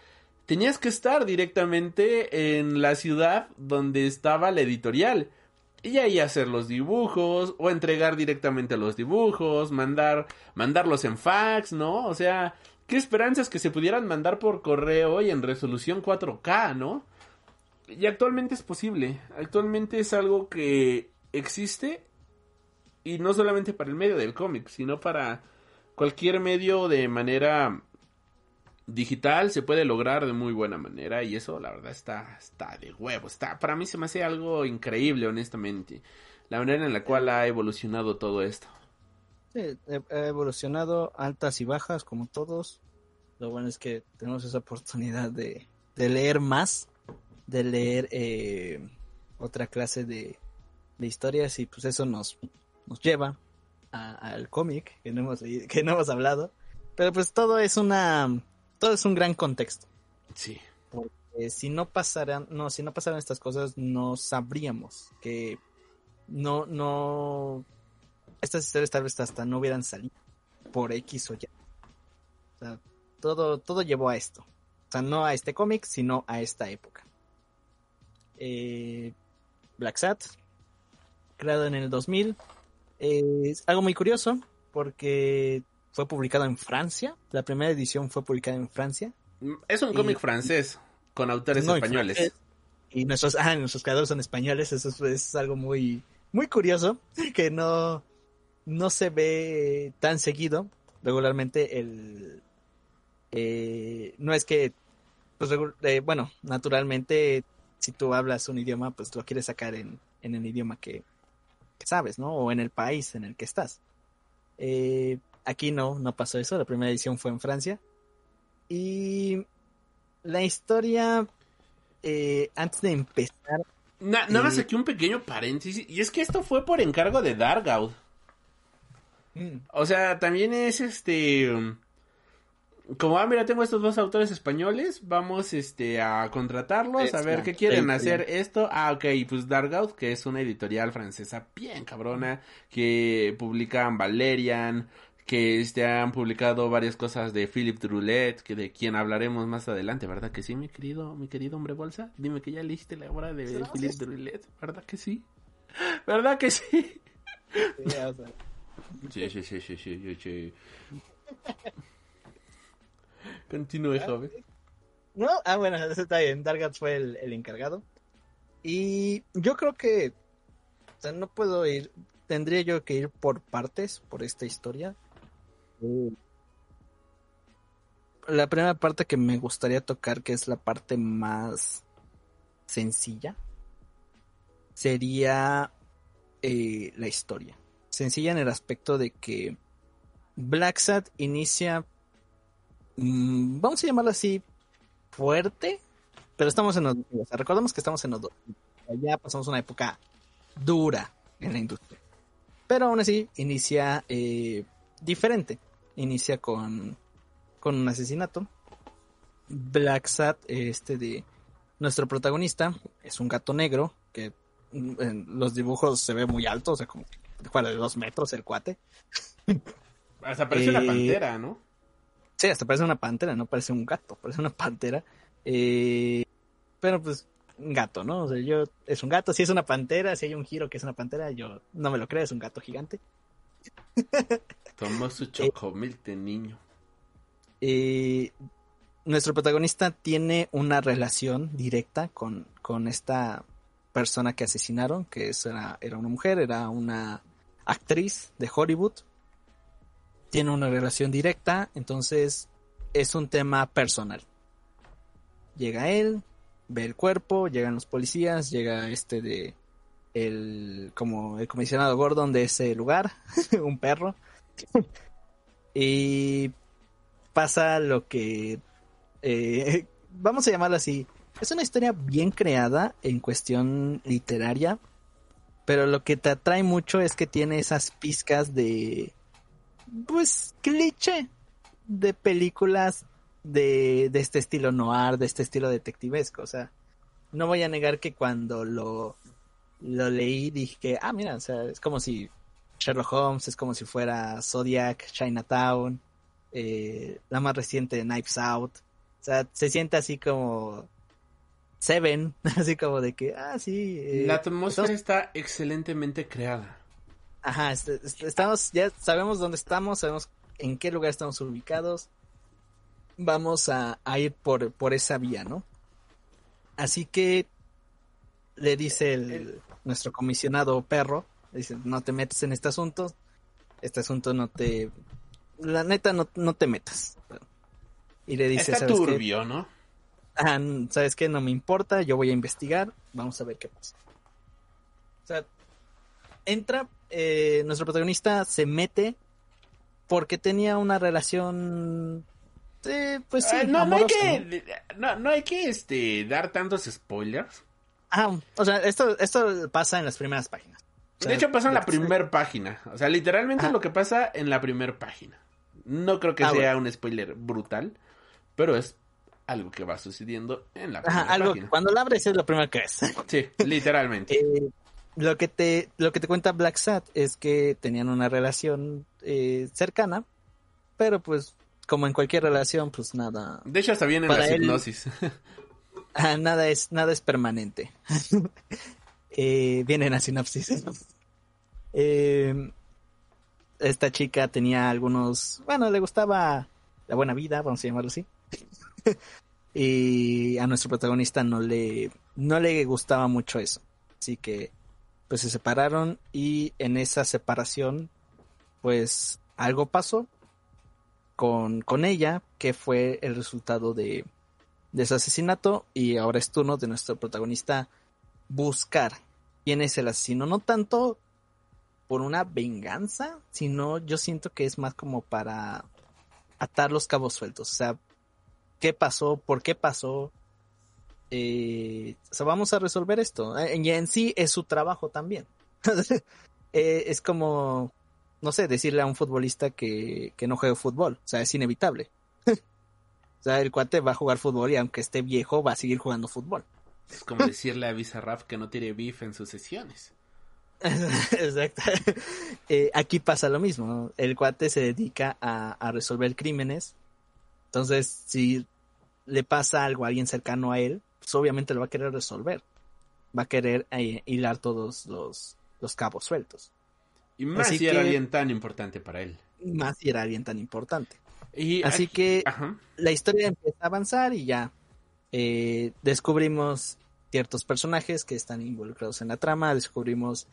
tenías que estar directamente en la ciudad donde estaba la editorial. Y ahí hacer los dibujos, o entregar directamente los dibujos, mandar, mandarlos en fax, ¿no? O sea, qué esperanzas que se pudieran mandar por correo y en resolución 4K, ¿no? Y actualmente es posible. Actualmente es algo que existe y no solamente para el medio del cómic, sino para cualquier medio de manera digital se puede lograr de muy buena manera y eso la verdad está está de huevo, está para mí se me hace algo increíble honestamente, la manera en la cual ha evolucionado todo esto. Sí, ha evolucionado altas y bajas como todos. Lo bueno es que tenemos esa oportunidad de, de leer más de leer eh, otra clase de, de, historias y pues eso nos, nos lleva al cómic que no hemos que no hemos hablado. Pero pues todo es una todo es un gran contexto. Sí. Porque si no pasaran no si no pasaran estas cosas no sabríamos que no no estas historias tal vez hasta no hubieran salido por X o Y. O sea, todo todo llevó a esto. O sea no a este cómic sino a esta época. Eh, Black Sat, creado en el 2000. Eh, es algo muy curioso porque fue publicado en Francia. La primera edición fue publicada en Francia. Es un cómic francés con autores no, españoles. Y nuestros, ah, nuestros creadores son españoles. Eso es, es, algo muy, muy curioso que no, no se ve tan seguido. Regularmente el, eh, no es que, pues, eh, bueno, naturalmente si tú hablas un idioma, pues lo quieres sacar en, en el idioma que, que, sabes, ¿no? O en el país en el que estás. Eh, aquí no, no pasó eso. La primera edición fue en Francia. Y la historia, eh, antes de empezar... Na, nada más aquí un pequeño paréntesis. Y es que esto fue por encargo de Dargaud. Mm. O sea, también es este como, ah, mira, tengo estos dos autores españoles, vamos este a contratarlos, a ver qué quieren hacer esto. Ah, ok, pues Dargaud, que es una editorial francesa bien cabrona, que publican Valerian, que este, han publicado varias cosas de Philip Droulet, que de quien hablaremos más adelante, ¿verdad que sí, mi querido, mi querido hombre bolsa? Dime que ya leíste la obra de ¿Sí, Philip Droulet, ¿verdad que sí? ¿Verdad que sí? Sí, sí, sí, sí, sí, sí, Continúe, joven. No, ah, bueno, eso está bien. Dargat fue el, el, encargado. Y yo creo que. O sea, no puedo ir. Tendría yo que ir por partes por esta historia. La primera parte que me gustaría tocar, que es la parte más sencilla, sería eh, la historia. Sencilla en el aspecto de que Black Sat inicia mmm, vamos a llamarlo así, fuerte, pero estamos en los... O sea, recordemos que estamos en los dos. Ya pasamos una época dura en la industria. Pero aún así, inicia eh, diferente. Inicia con, con un asesinato. Black Sat, este de nuestro protagonista, es un gato negro que en los dibujos se ve muy alto, o sea, como fuera de dos metros el cuate. Hasta parece eh, una pantera, ¿no? Sí, hasta parece una pantera, no parece un gato, parece una pantera. Eh, pero pues, un gato, ¿no? O sea, yo, es un gato, si es una pantera, si hay un giro que es una pantera, yo no me lo creo, es un gato gigante. Tomó su chocomil de niño. Eh, nuestro protagonista tiene una relación directa con, con esta persona que asesinaron, que es- era, era una mujer, era una actriz de Hollywood. Tiene una relación directa, entonces es un tema personal. Llega él, ve el cuerpo, llegan los policías, llega este de el como el comisionado Gordon de ese lugar, un perro. y pasa lo que eh, vamos a llamarlo así. Es una historia bien creada en cuestión literaria, pero lo que te atrae mucho es que tiene esas pizcas de pues cliché de películas de, de este estilo noir, de este estilo detectivesco. O sea, no voy a negar que cuando lo, lo leí dije, ah, mira, o sea, es como si Sherlock Holmes, es como si fuera Zodiac, Chinatown, eh, la más reciente Knives Out. O sea, se siente así como Seven, así como de que, ah, sí. eh, La atmósfera estamos- está excelentemente creada. Ajá, est- est- estamos, ya sabemos dónde estamos, sabemos en qué lugar estamos ubicados. Vamos a, a ir por, por esa vía, ¿no? Así que le dice el, nuestro comisionado perro, dice, no te metas en este asunto, este asunto no te, la neta no, no te metas. Y le dice, Está "¿Sabes qué? turbio, ¿no? Ah, ¿sabes qué? No me importa, yo voy a investigar, vamos a ver qué pasa. O sea, entra, eh, nuestro protagonista se mete porque tenía una relación, eh, pues sí, Ay, no, no hay que, no, no hay que este, dar tantos spoilers. Ah, o sea, esto, esto pasa en las primeras páginas. O sea, de hecho, pasa en la primera página. O sea, literalmente Ajá. lo que pasa en la primera página. No creo que Ah, sea un spoiler brutal, pero es algo que va sucediendo en la Ajá, primera algo, página. cuando la abres es lo primero que ves. Sí, literalmente. Eh, lo que te lo que te cuenta Black Sat es que tenían una relación eh, cercana, pero pues como en cualquier relación, pues nada, De hecho, hasta viene la hipnosis. ah, nada es nada es permanente. Eh, viene en la sinopsis. Eh, esta chica tenía algunos, bueno, le gustaba la buena vida, vamos a llamarlo así. y a nuestro protagonista no le no le gustaba mucho eso. Así que pues se separaron y en esa separación pues algo pasó con, con ella que fue el resultado de, de ese asesinato y ahora es turno de nuestro protagonista buscar quién es el asesino. No tanto por una venganza, sino yo siento que es más como para atar los cabos sueltos. O sea, ¿qué pasó? ¿Por qué pasó? Eh, o sea, vamos a resolver esto. Eh, Y en sí es su trabajo también. Eh, es como, no sé, decirle a un futbolista que, que no juegue fútbol. O sea, es inevitable. o sea, el cuate va a jugar fútbol y aunque esté viejo va a seguir jugando fútbol. Es como decirle a Bizarrap que no tiene beef en sus sesiones. Exacto. Eh, aquí pasa lo mismo. ¿no? El cuate se dedica a, a resolver crímenes. Entonces, si le pasa algo a alguien cercano a él, pues obviamente lo va a querer resolver. Va a querer eh, hilar todos los, los cabos sueltos. Y más Así si era que- alguien tan importante para él. Más si era alguien tan importante. Y Así aquí- que Ajá. la historia empieza a avanzar y ya eh, descubrimos ciertos personajes que están involucrados en la trama, descubrimos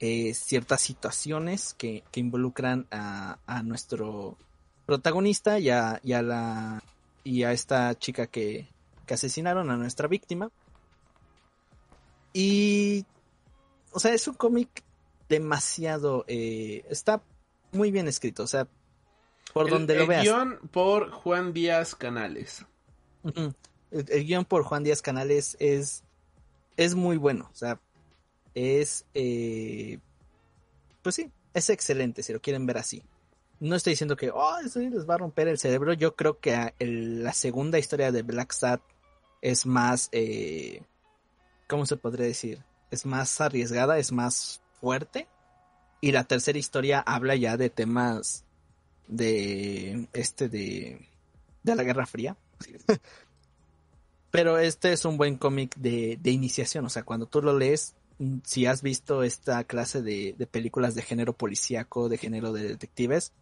eh, ciertas situaciones que, que involucran a, a nuestro protagonista y a, y a la y a esta chica que, que asesinaron a nuestra víctima. Y o sea, es un cómic demasiado eh, está muy bien escrito, o sea, por El- donde lo el veas. guion por Juan Díaz Canales. El, el guion por Juan Díaz Canales es, es muy bueno. O sea, es. eh, pues sí, es excelente si lo quieren ver así. No estoy diciendo que oh, eso les va a romper el cerebro. Yo creo que el- la segunda historia de Black Sat es más. eh, ¿Cómo se podría decir? Es más arriesgada, es más fuerte. Y la tercera historia habla ya de temas de. Este de. de la Guerra Fría. Pero este es un buen cómic de, de iniciación, o sea, cuando tú lo lees, si has visto esta clase de, de películas de género policíaco, de género de detectives,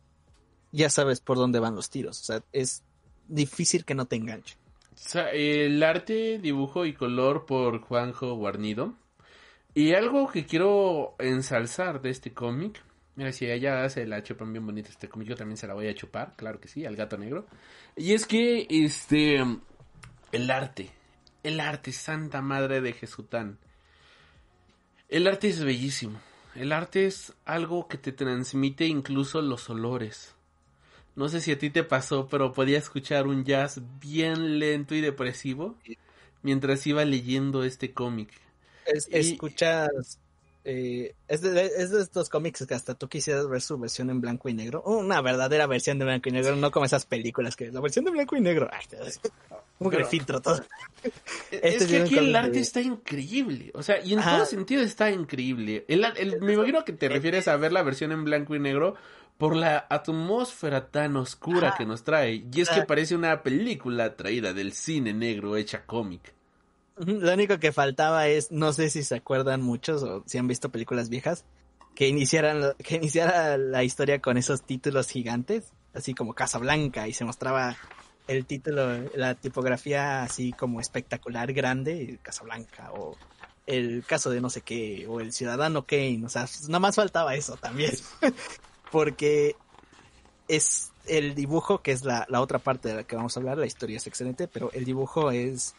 ya sabes por dónde van los tiros, o sea, es difícil que no te enganche. El arte, dibujo y color por Juanjo Guarnido. Y algo que quiero ensalzar de este cómic. Mira, si allá se la chupan bien bonita este cómic, yo también se la voy a chupar, claro que sí, al gato negro. Y es que, este, el arte, el arte, santa madre de Jesután. El arte es bellísimo. El arte es algo que te transmite incluso los olores. No sé si a ti te pasó, pero podía escuchar un jazz bien lento y depresivo mientras iba leyendo este cómic. Es- Y- Escuchas. eh, es, de, es de estos cómics que hasta tú quisieras ver su versión en blanco y negro. Una verdadera versión de blanco y negro, no como esas películas que la versión de blanco y negro. Ay, que Pero- filtro todo. Este es que un aquí el arte está increíble. O sea, y en Ajá. todo sentido está increíble. El, el- me imagino que te refieres a ver la versión en blanco y negro por la atmósfera tan oscura Ajá. que nos trae. Y es que parece una película traída del cine negro hecha cómic. Lo único que faltaba es, no sé si se acuerdan muchos o si han visto películas viejas, que iniciaran que iniciara la historia con esos títulos gigantes, así como Casablanca, y se mostraba el título, la tipografía así como espectacular, grande, Casablanca, o el caso de no sé qué, o el ciudadano Kane, o sea, nada más faltaba eso también, porque es el dibujo, que es la, la otra parte de la que vamos a hablar, la historia es excelente, pero el dibujo es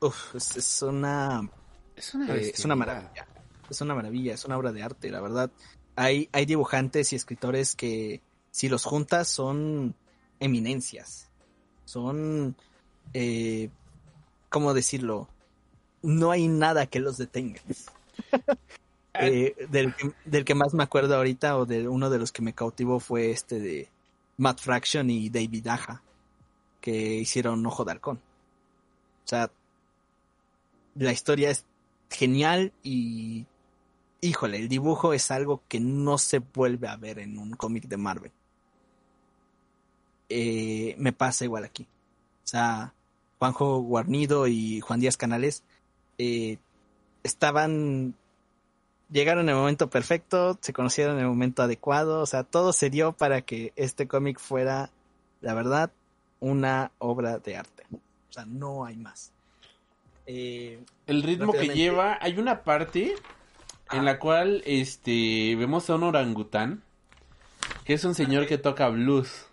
Uf, es, es una Es una, eh, es una bestialidad. maravilla. Es una maravilla, es una obra de arte, la verdad. Hay, hay dibujantes y escritores que si los juntas son eminencias. Son eh, ¿cómo decirlo? No hay nada que los detenga. Eh, del, que, del que más me acuerdo ahorita, o de uno de los que me cautivó fue este de Matt Fraction y David Aja, que hicieron Ojo de Halcón. O sea, la historia es genial y híjole, el dibujo es algo que no se vuelve a ver en un cómic de Marvel. Eh, me pasa igual aquí. O sea, Juanjo Guarnido y Juan Díaz Canales eh, estaban llegaron en el momento perfecto, se conocieron en el momento adecuado, o sea, todo se dio para que este cómic fuera, la verdad, una obra de arte. O sea, no hay más. Eh, El ritmo que lleva, hay una parte en la cual este vemos a un orangután que es un señor que toca blues.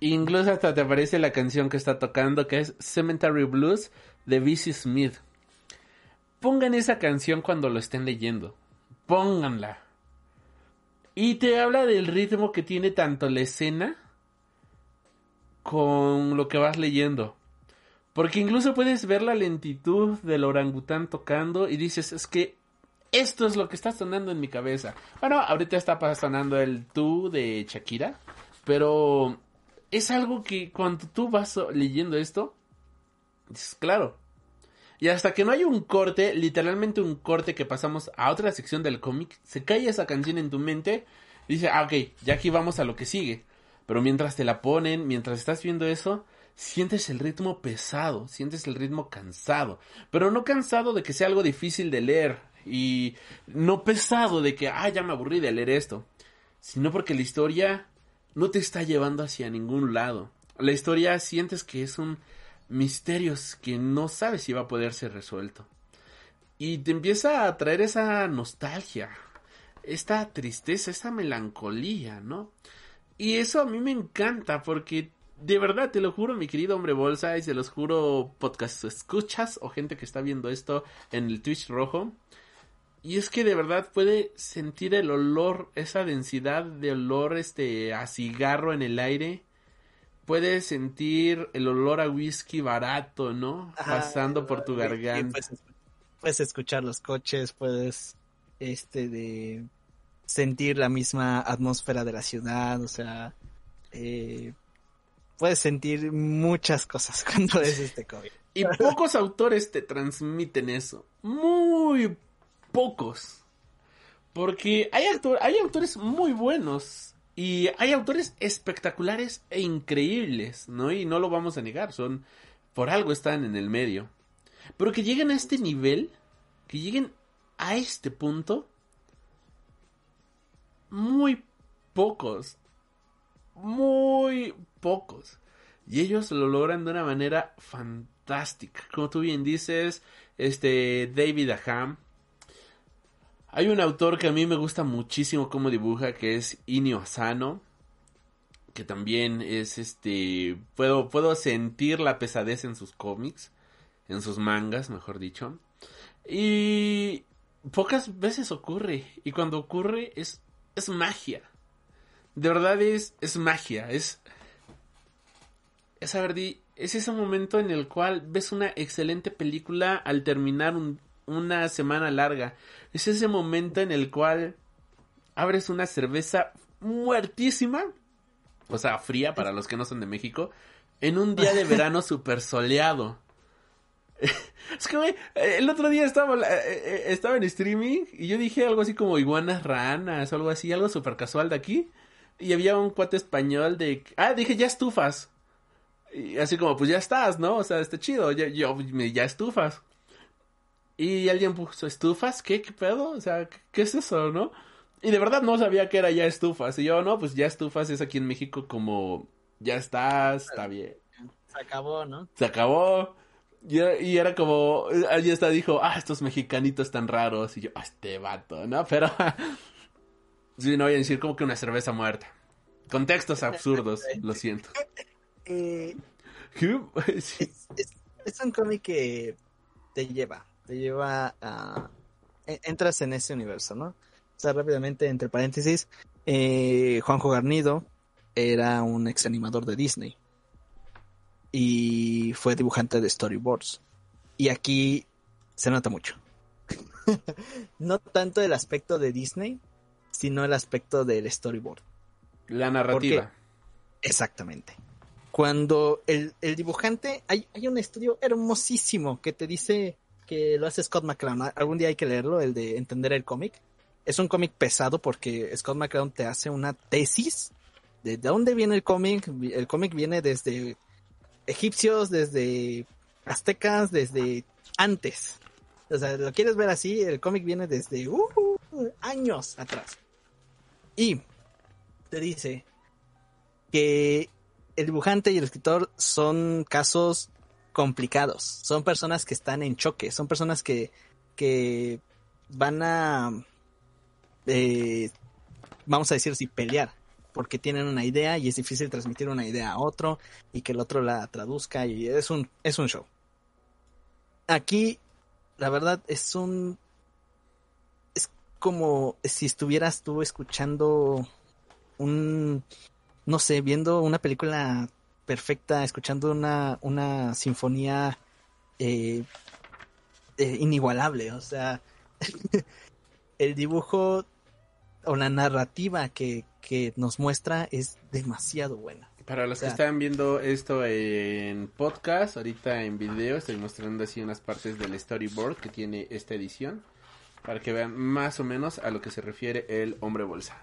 Incluso hasta te aparece la canción que está tocando que es Cemetery Blues de B.C. Smith. Pongan esa canción cuando lo estén leyendo. Pónganla. Y te habla del ritmo que tiene tanto la escena con lo que vas leyendo. Porque incluso puedes ver la lentitud del orangután tocando y dices, es que esto es lo que está sonando en mi cabeza. Bueno, ahorita está sonando el tú de Shakira, pero es algo que cuando tú vas leyendo esto, dices, claro. Y hasta que no hay un corte, literalmente un corte que pasamos a otra sección del cómic, se cae esa canción en tu mente dice, ah, ok, ya aquí vamos a lo que sigue. Pero mientras te la ponen, mientras estás viendo eso, sientes el ritmo pesado, sientes el ritmo cansado, pero no cansado de que sea algo difícil de leer y no pesado de que, ah, ya me aburrí de leer esto, sino porque la historia no te está llevando hacia ningún lado. La historia sientes que es un misterio que no sabes si va a poder ser resuelto. Y te empieza a traer esa nostalgia, esta tristeza, esa melancolía, ¿no? Y eso a mí me encanta porque de verdad, te lo juro, mi querido hombre bolsa, y se los juro, podcast escuchas o gente que está viendo esto en el Twitch rojo. Y es que de verdad puede sentir el olor, esa densidad de olor este a cigarro en el aire. Puedes sentir el olor a whisky barato, ¿no? Ajá, Pasando por tu garganta. Puedes, puedes escuchar los coches, puedes este de sentir la misma atmósfera de la ciudad, o sea, eh, puedes sentir muchas cosas cuando ves este cómic. Y pocos autores te transmiten eso. Muy pocos. Porque hay, autor- hay autores muy buenos. Y hay autores espectaculares e increíbles, ¿no? Y no lo vamos a negar, son... Por algo están en el medio. Pero que lleguen a este nivel, que lleguen a este punto, muy pocos. Muy pocos. Y ellos lo logran de una manera fantástica. Como tú bien dices, este David Aham. Hay un autor que a mí me gusta muchísimo cómo dibuja, que es Inio Asano. Que también es este. Puedo, puedo sentir la pesadez en sus cómics. En sus mangas, mejor dicho. Y pocas veces ocurre. Y cuando ocurre es, es magia. De verdad es, es magia. Es. Es, es ese momento en el cual ves una excelente película al terminar un, una semana larga. Es ese momento en el cual abres una cerveza muertísima. O sea, fría para los que no son de México. En un día de verano súper soleado. Es que, el otro día estaba, estaba en streaming y yo dije algo así como iguanas ranas o algo así, algo súper casual de aquí. Y había un cuate español de... Ah, dije, ya estufas. Y así como, pues ya estás, ¿no? O sea, está chido, ya, yo, ya estufas. Y alguien puso, ¿estufas? ¿Qué? ¿Qué pedo? O sea, ¿qué es eso, no? Y de verdad no sabía que era ya estufas. Y yo, no, pues ya estufas es aquí en México como, ya estás, está bien. Se acabó, ¿no? Se acabó. Y, y era como, allí está, dijo, ah, estos mexicanitos tan raros. Y yo, ah, este vato, ¿no? Pero, sí, no voy a decir como que una cerveza muerta. Contextos absurdos, lo siento. Eh, es, es, es, un cómic que te lleva, te lleva a... Entras en ese universo, ¿no? O sea, rápidamente, entre paréntesis, eh, Juanjo Garnido era un ex animador de Disney y fue dibujante de storyboards. Y aquí se nota mucho. no tanto el aspecto de Disney, sino el aspecto del storyboard. La narrativa. Exactamente. Cuando el, el dibujante, hay, hay, un estudio hermosísimo que te dice que lo hace Scott McClown. Algún día hay que leerlo, el de entender el cómic. Es un cómic pesado porque Scott McClown te hace una tesis de dónde viene el cómic. El cómic viene desde egipcios, desde aztecas, desde antes. O sea, lo quieres ver así, el cómic viene desde uh, años atrás. Y te dice que el dibujante y el escritor son casos complicados, son personas que están en choque, son personas que, que van a, eh, vamos a decir, si pelear, porque tienen una idea y es difícil transmitir una idea a otro y que el otro la traduzca y es un, es un show. Aquí, la verdad, es un... Es como si estuvieras tú escuchando un... No sé, viendo una película perfecta, escuchando una, una sinfonía eh, eh, inigualable. O sea, el dibujo o la narrativa que, que nos muestra es demasiado buena. Para los o sea, que están viendo esto en podcast, ahorita en video estoy mostrando así unas partes del storyboard que tiene esta edición para que vean más o menos a lo que se refiere el hombre bolsa.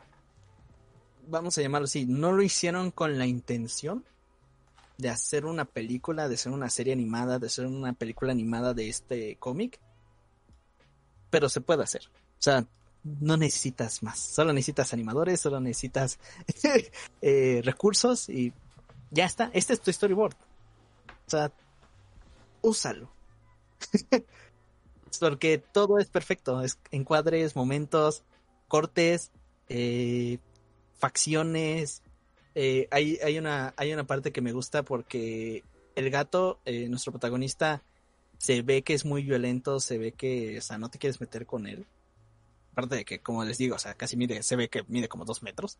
Vamos a llamarlo así, no lo hicieron con la intención de hacer una película, de hacer una serie animada, de hacer una película animada de este cómic, pero se puede hacer. O sea, no necesitas más. Solo necesitas animadores, solo necesitas eh, recursos y ya está. Este es tu storyboard. O sea, úsalo. Porque todo es perfecto. Es encuadres, momentos, cortes, eh, facciones. Eh, hay, una, hay una parte que me gusta porque el gato, eh, nuestro protagonista, se ve que es muy violento, se ve que, o sea, no te quieres meter con él Aparte de que, como les digo, o sea, casi mide, se ve que mide como dos metros.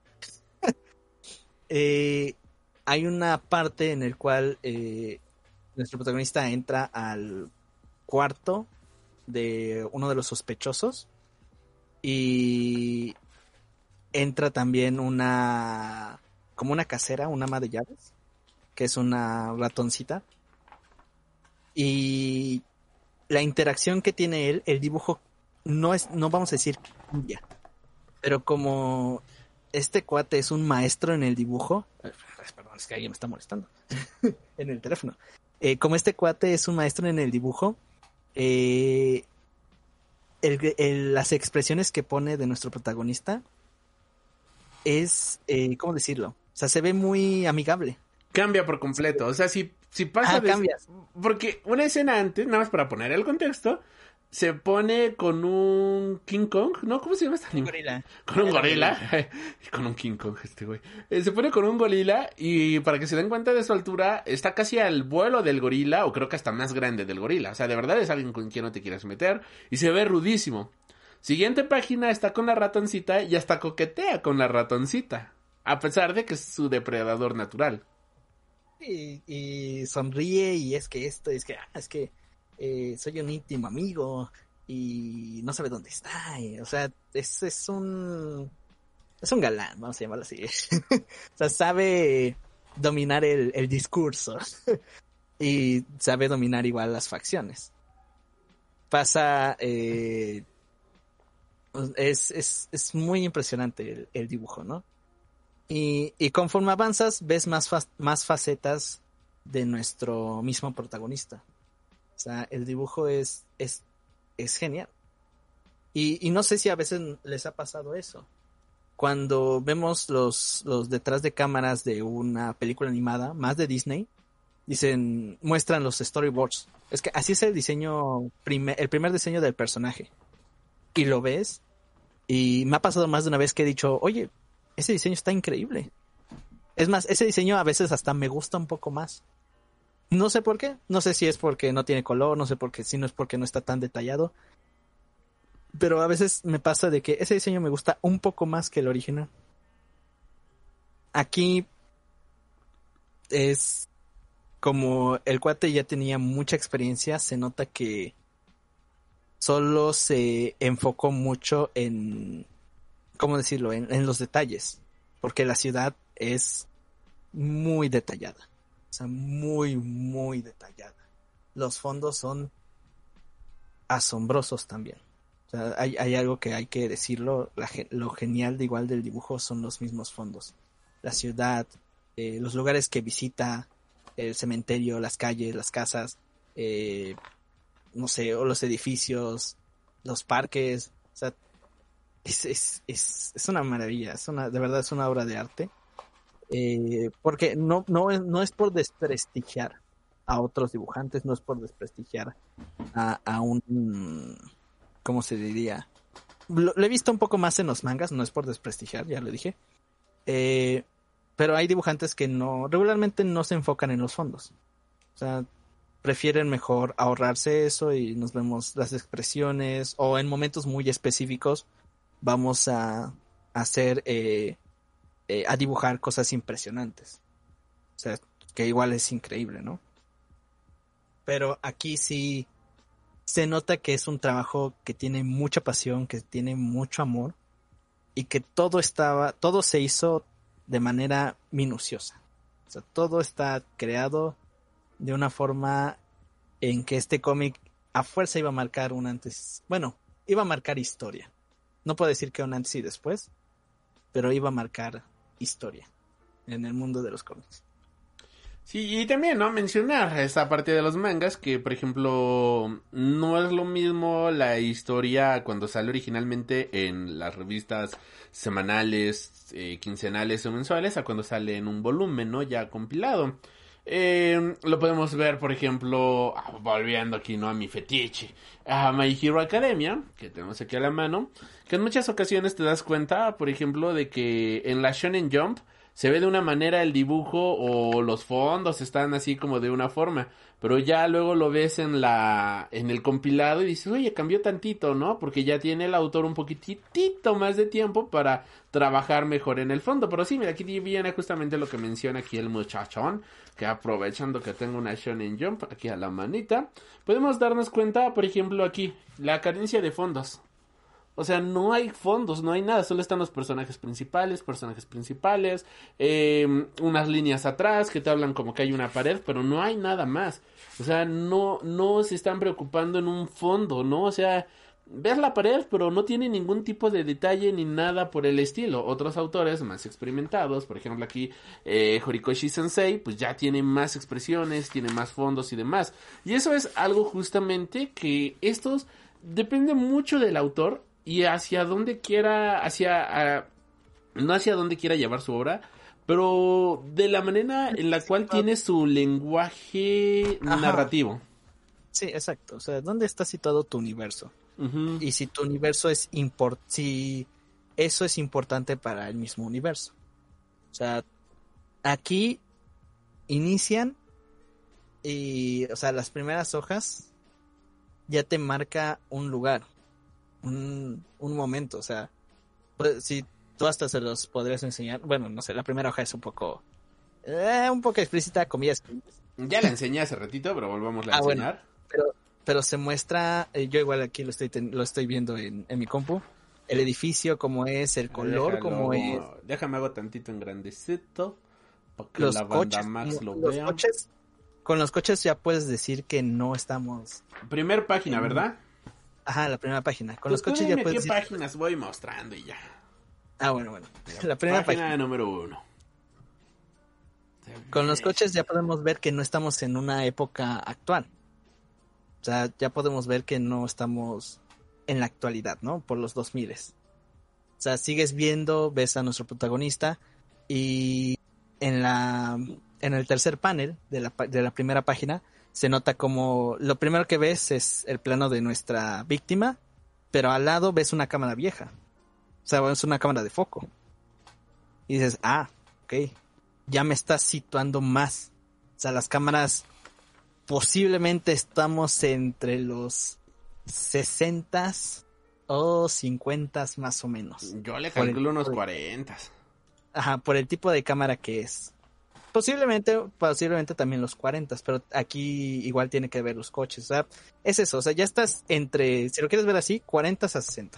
eh, hay una parte en el cual nuestro protagonista entra al cuarto de uno de los sospechosos y entra también una como una casera, una ama de llaves, que es una ratoncita. Y la interacción que tiene él, el dibujo no es, no vamos a decir ya, pero como este cuate es un maestro en el dibujo, perdón, es que alguien me está molestando en el teléfono. Eh, como este cuate es un maestro en el dibujo, eh, las expresiones que pone de nuestro protagonista es, eh, ¿cómo decirlo? O sea, se ve muy amigable. cambia por completo. O sea, si, si pasa Ah, de... cambias. Porque una escena antes, nada más para poner el contexto, se pone con un King Kong, ¿no? ¿Cómo se llama este animal? Gorila. Con un gorila. Y con un King Kong este güey. Eh, se pone con un gorila y para que se den cuenta de su altura, está casi al vuelo del gorila, o creo que hasta más grande del gorila. O sea, de verdad es alguien con quien no te quieras meter. Y se ve rudísimo. Siguiente página está con la ratoncita y hasta coquetea con la ratoncita. A pesar de que es su depredador natural. Y, sonríe y es que esto, es que, ah, es que eh, soy un íntimo amigo y no sabe dónde está. o sea, es, es un... Es un galán, vamos a llamarlo así. o sea, sabe dominar el, el discurso y sabe dominar igual las facciones. Pasa... eh, es, es, es muy impresionante el dibujo, ¿no? Y, y conforme avanzas, ves más, fa- más facetas de nuestro mismo protagonista. O sea, el dibujo es, es, es genial. Y, y no sé si a veces les ha pasado eso. Cuando vemos los, los detrás de cámaras de una película animada, más de Disney, dicen, muestran los storyboards. Es que así es el diseño, prime- el primer diseño del personaje. Y lo ves, y me ha pasado más de una vez que he dicho, oye, ese diseño está increíble. Es más, ese diseño a veces hasta me gusta un poco más. No sé por qué, no sé si es porque no tiene color, no sé por qué, si no es porque no está tan detallado. Pero a veces me pasa de que ese diseño me gusta un poco más que el original. Aquí es como el cuate ya tenía mucha experiencia, se nota que solo se enfocó mucho en, ¿cómo decirlo?, en, los detalles, porque la ciudad es muy detallada, o sea, muy, muy detallada. Los fondos son asombrosos también. O sea, hay, algo que hay que decirlo, la lo genial de igual del dibujo son los mismos fondos. La ciudad, eh, los lugares que visita, el cementerio, las calles, las casas, eh, no sé, o los edificios, los parques, o sea, es, es, es, una maravilla, es una, de verdad es una obra de arte. Eh, porque no, no, no es por desprestigiar a otros dibujantes, no es por desprestigiar a, a un, ¿cómo se diría? Lo, lo he visto un poco más en los mangas, no es por desprestigiar, ya lo dije. Eh, pero hay dibujantes que no, regularmente no se enfocan en los fondos. O sea, prefieren mejor ahorrarse eso y nos vemos las expresiones o en momentos muy específicos vamos a, hacer, eh, eh, a dibujar cosas impresionantes. O sea, que igual es increíble, ¿no? Pero aquí sí se nota que es un trabajo que tiene mucha pasión, que tiene mucho amor y que todo estaba, todo se hizo de manera minuciosa. O sea, todo está creado de una forma en que este cómic a fuerza iba a marcar un antes, bueno, iba a marcar historia. No puedo decir que un antes y después, pero iba a marcar historia en el mundo de los cómics. Sí, y también, ¿no? Mencionar esa parte de los mangas que, por ejemplo, no es lo mismo la historia cuando sale originalmente en las revistas semanales, eh, quincenales o mensuales a cuando sale en un volumen, ¿no? Ya compilado. Eh, lo podemos ver, por ejemplo, ah, volviendo aquí, ¿no? A mi fetiche, a My Hero Academia, que tenemos aquí a la mano, que en muchas ocasiones te das cuenta, por ejemplo, de que en la Shonen Jump se ve de una manera el dibujo o los fondos están así como de una forma, pero ya luego lo ves en la en el compilado y dices, "Oye, cambió tantito, ¿no? Porque ya tiene el autor un poquitito más de tiempo para trabajar mejor en el fondo." Pero sí, mira, aquí viene justamente lo que menciona aquí el muchachón, que aprovechando que tengo una Shonen Jump aquí a la manita, podemos darnos cuenta, por ejemplo, aquí la carencia de fondos. O sea, no hay fondos, no hay nada, solo están los personajes principales, personajes principales, eh, unas líneas atrás que te hablan como que hay una pared, pero no hay nada más. O sea, no, no se están preocupando en un fondo, ¿no? O sea, ves la pared, pero no tiene ningún tipo de detalle ni nada por el estilo. Otros autores más experimentados, por ejemplo aquí eh, Horikoshi Sensei, pues ya tiene más expresiones, tiene más fondos y demás. Y eso es algo justamente que estos depende mucho del autor y hacia dónde quiera, hacia, a- no hacia dónde quiera llevar su obra, pero de la manera en la cual tiene su lenguaje Ajá. narrativo. Sí, exacto. O sea, ¿dónde está situado tu universo? Y si tu universo es import si eso es importante para el mismo universo. O sea, aquí inician y, o sea, las primeras hojas ya te marca un lugar, un, un momento. O sea, pues, si tú hasta se los podrías enseñar. Bueno, no sé, la primera hoja es un poco, eh, un poco explícita, comillas. Ya la enseñé hace ratito, pero volvamos a Ah, bueno. enseñar. pero, pero se muestra, eh, yo igual aquí lo estoy, ten- lo estoy viendo en, en mi compu, el edificio como es, el color como es, Déjame hago tantito en grandecito. Para que los la banda coches, Max lo los vea. coches, con los coches ya puedes decir que no estamos, Primer página, ¿verdad? Ajá, la primera página, con Pues los tú coches ya dime puedes qué decir, páginas voy mostrando y ya. ah, bueno, bueno, la primera página, página, número uno. con los coches ya podemos ver que no estamos en una época actual, o sea, ya podemos ver que no estamos en la actualidad, ¿no? Por los 2000 O sea, sigues viendo, ves a nuestro protagonista y en la en el tercer panel de la, pa- de la primera página se nota como lo primero que ves es el plano de nuestra víctima, pero al lado ves una cámara vieja. O sea, es una cámara de foco. Y dices, ah, ok, ya me está situando más. O sea, las cámaras posiblemente estamos entre los 60 o 50 más o menos. Yo le el- calculo unos por el- 40. Ajá, por el tipo de cámara que es. Posiblemente, posiblemente también los 40, pero aquí igual tiene que ver los coches. O sea, es eso, o sea, ya estás entre, si lo quieres ver así, 40 a 60.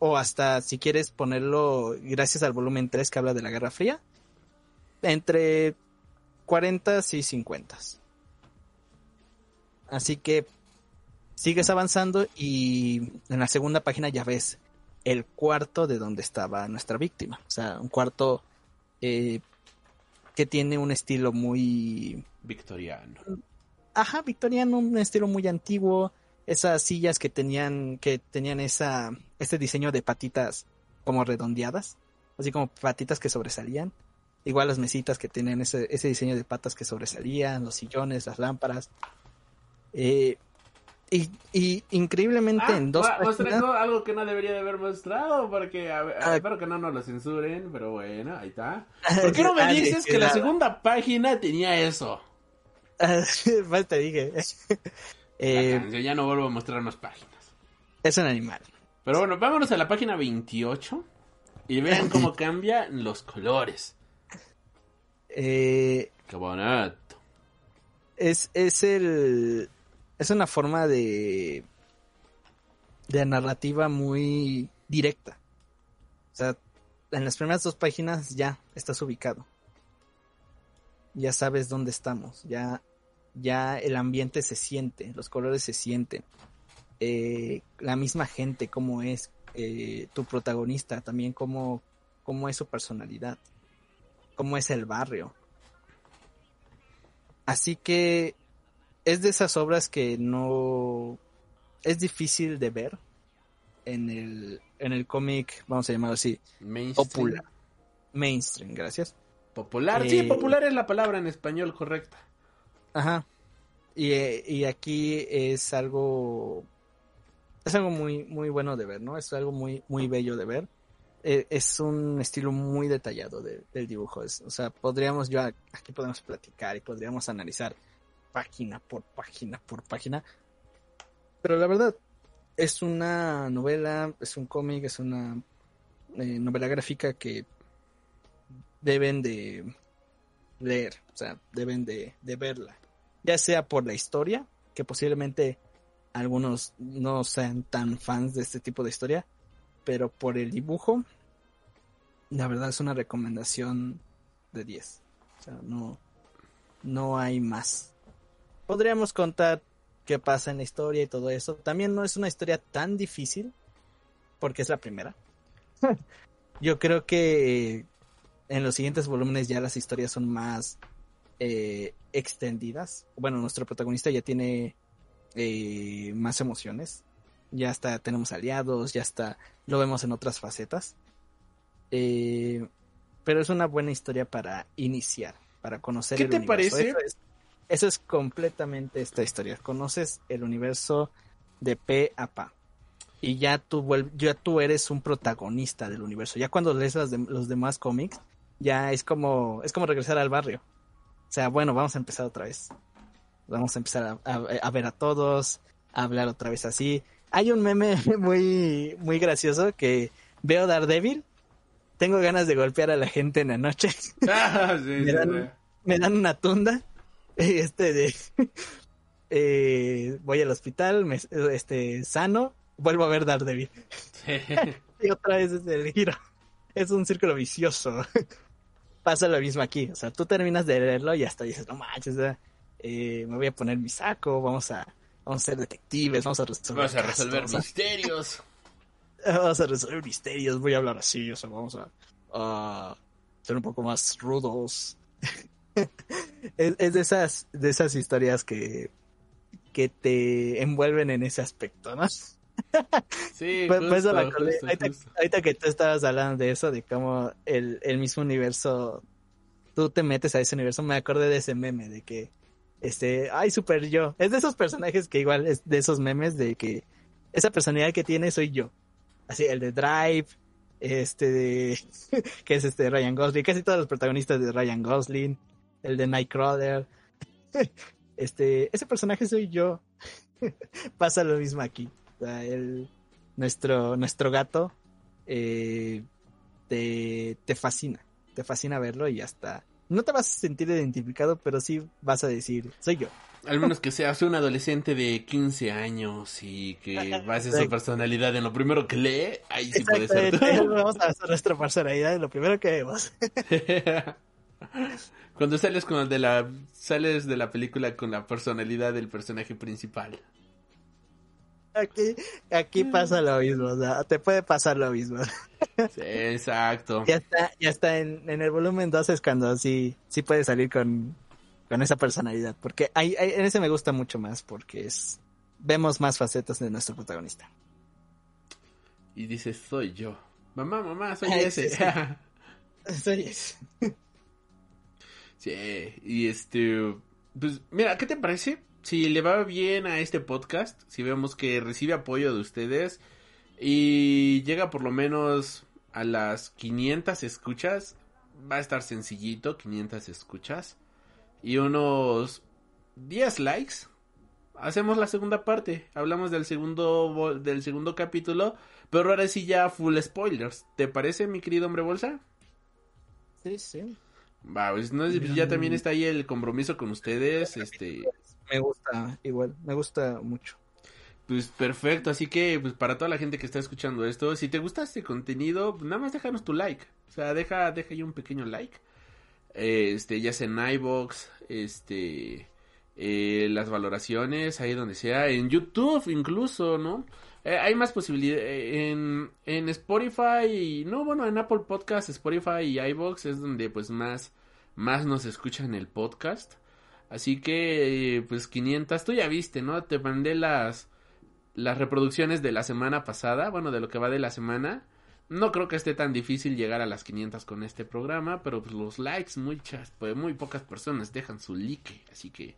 O hasta, si quieres ponerlo, gracias al volumen 3 que habla de la Guerra Fría, entre 40 y 50. Así que sigues avanzando y en la segunda página ya ves el cuarto de donde estaba nuestra víctima. O sea, un cuarto eh, que tiene un estilo muy... Victoriano. Ajá, victoriano, un estilo muy antiguo. Esas sillas que tenían, que tenían esa, este diseño de patitas como redondeadas, así como patitas que sobresalían. Igual las mesitas que tenían ese, ese diseño de patas que sobresalían, los sillones, las lámparas. Eh, y, y increíblemente Ah, en dos va- páginas- algo que no debería de haber mostrado porque a ver, Ah. espero que no nos lo censuren, pero bueno, ahí está. ¿Por qué no me Ah, dices que la segunda página tenía eso? Mal te dije. Eh, canción, ya no vuelvo a mostrar más páginas. es un animal. Pero bueno, vámonos a la página 28 y vean cómo cambian los colores. Eh, Qué bonito. es, es el. Es una forma de. de narrativa muy directa. O sea, en las primeras dos páginas ya estás ubicado. Ya sabes dónde estamos. Ya, ya el ambiente se siente, los colores se sienten. Eh, la misma gente, cómo es eh, tu protagonista, también cómo, cómo es su personalidad, cómo es el barrio. Así que es de esas obras que no es difícil de ver en el, en el cómic, vamos a llamarlo así, Mainstream. popular. Mainstream, gracias. Popular, Eh, sí, popular es la palabra en español correcta. Ajá. Y, eh, y aquí es algo. Es algo muy, muy bueno de ver, ¿no? Es algo muy, muy bello de ver. Eh, es un estilo muy detallado de- del dibujo. Es- o sea, podríamos, yo aquí podemos platicar y podríamos analizar página por página por página. Pero la verdad, es una novela, es un cómic, es una eh, novela gráfica que deben de leer, o sea, deben de, de verla. Ya sea por la historia, que posiblemente algunos no sean tan fans de este tipo de historia, pero por el dibujo, la verdad es una recomendación de 10. O sea, no, no hay más. Podríamos contar qué pasa en la historia y todo eso. También no es una historia tan difícil, porque es la primera. Yo creo que en los siguientes volúmenes ya las historias son más eh, extendidas. Bueno, nuestro protagonista ya tiene eh, más emociones. Ya está, tenemos aliados, ya está, lo vemos en otras facetas. Eh, pero es una buena historia para iniciar, para conocer ¿Qué el te universo. parece? Es, eso es completamente esta historia. Conoces el universo de pe a pa. Y ya tú, ya tú eres un protagonista del universo. Ya cuando lees las dem- los demás cómics, ya es como, es como regresar al barrio. O sea, bueno, vamos a empezar otra vez. Vamos a empezar a, a- a ver a todos, a hablar otra vez así. Hay un meme muy, muy gracioso que veo Daredevil, tengo ganas de golpear a la gente en la noche, Ah, sí, me, sí. dan, me dan una tunda, este de, eh, voy al hospital, me, este, sano, vuelvo a ver Daredevil. Sí. Y otra vez es el giro. Es un círculo vicioso. Pasa lo mismo aquí. O sea, tú terminas de leerlo y hasta dices, no manches. Eh, me voy a poner mi saco, vamos a, vamos a ser detectives, vamos a resolver, Vamos a resolver misterios. vamos a resolver misterios, voy a hablar así, o sea, vamos a, a ser un poco más rudos. Es, es de esas, de esas historias que, que te envuelven en ese aspecto, ¿no? Sí, Pues, eso me justo, acordé. justo, ahorita, justo. ahorita que tú estabas hablando de eso, de cómo el, el mismo universo, tú te metes a ese universo, me acordé de ese meme, de que, este, ay, super yo. Es de esos personajes que igual es de esos memes de que esa personalidad que tiene soy yo. Así, el de Drive, este de, que es este Ryan Gosling, casi todos los protagonistas de Ryan Gosling, el de Nightcrawler. Este, ese personaje soy yo. Pasa lo mismo aquí. O sea, el, nuestro, nuestro gato eh, te, te fascina. Te fascina verlo y hasta. No te vas a sentir identificado, pero sí vas a decir, soy yo. Al menos que seas un adolescente de 15 años y que base su personalidad en lo primero que lee, ahí sí puede ser. Vamos a hacer nuestra personalidad, lo primero que vemos. Cuando sales con de la sales de la película con la personalidad del personaje principal. Aquí, aquí pasa lo mismo, o sea, te puede pasar lo mismo. Sí, exacto. Ya está, ya está en, en el volumen 2 es cuando sí, sí puede salir con, con esa personalidad. Porque hay, hay- en ese me gusta mucho más, porque es vemos más facetas de nuestro protagonista. Y dices, soy yo. Mamá, mamá, soy ese. Soy ese. Sí, y este, pues mira, ¿qué te parece? Si le va bien a este podcast, si vemos que recibe apoyo de ustedes y llega por lo menos a las 500 escuchas, va a estar sencillito, 500 escuchas y unos 10 likes. Hacemos la segunda parte, hablamos del segundo del segundo capítulo, pero ahora sí ya full spoilers. ¿Te parece, mi querido hombre bolsa? Sí, sí. Va, pues no, pues ya también está ahí el compromiso con ustedes, este, Me gusta, igual, me gusta mucho. pues perfecto, así que pues para toda la gente que está escuchando esto, si te gusta este contenido, nada más déjanos tu like, o sea, deja, deja ahí un pequeño like, este, ya sea en iBox, este, eh, las valoraciones, ahí donde sea, en YouTube incluso, ¿no? Eh, hay más posibilidades en, en Spotify, no, bueno, en Apple Podcast, Spotify y iBox es donde pues más, más nos escuchan el podcast. Así que, eh, pues 500, tú ya viste, ¿no? Te mandé las, las reproducciones de la semana pasada, bueno, de lo que va de la semana. No creo que esté tan difícil llegar a las 500 con este programa, pero pues los likes, muchas, pues muy pocas personas dejan su like. Así que,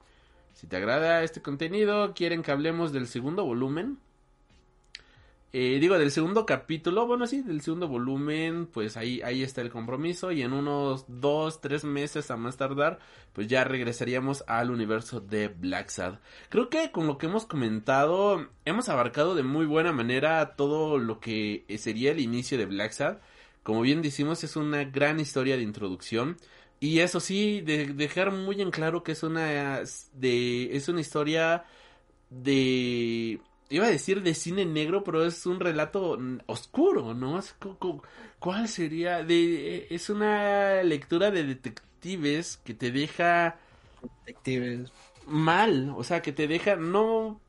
si te agrada este contenido, quieren que hablemos del segundo volumen, eh, digo, del segundo capítulo, bueno, sí, del segundo volumen, pues ahí, ahí está el compromiso y en unos dos, tres meses a más tardar, pues ya regresaríamos al universo de Black Sad. Creo que con lo que hemos comentado, hemos abarcado de muy buena manera todo lo que sería el inicio de Black Sad. Como bien decimos, es una gran historia de introducción. Y eso sí, de dejar muy en claro que es una, de, es una historia de iba a decir de cine negro, pero es un relato oscuro, ¿no? ¿Cuál sería? De, es una lectura de detectives que te deja Detectives. mal, o sea, que te deja no...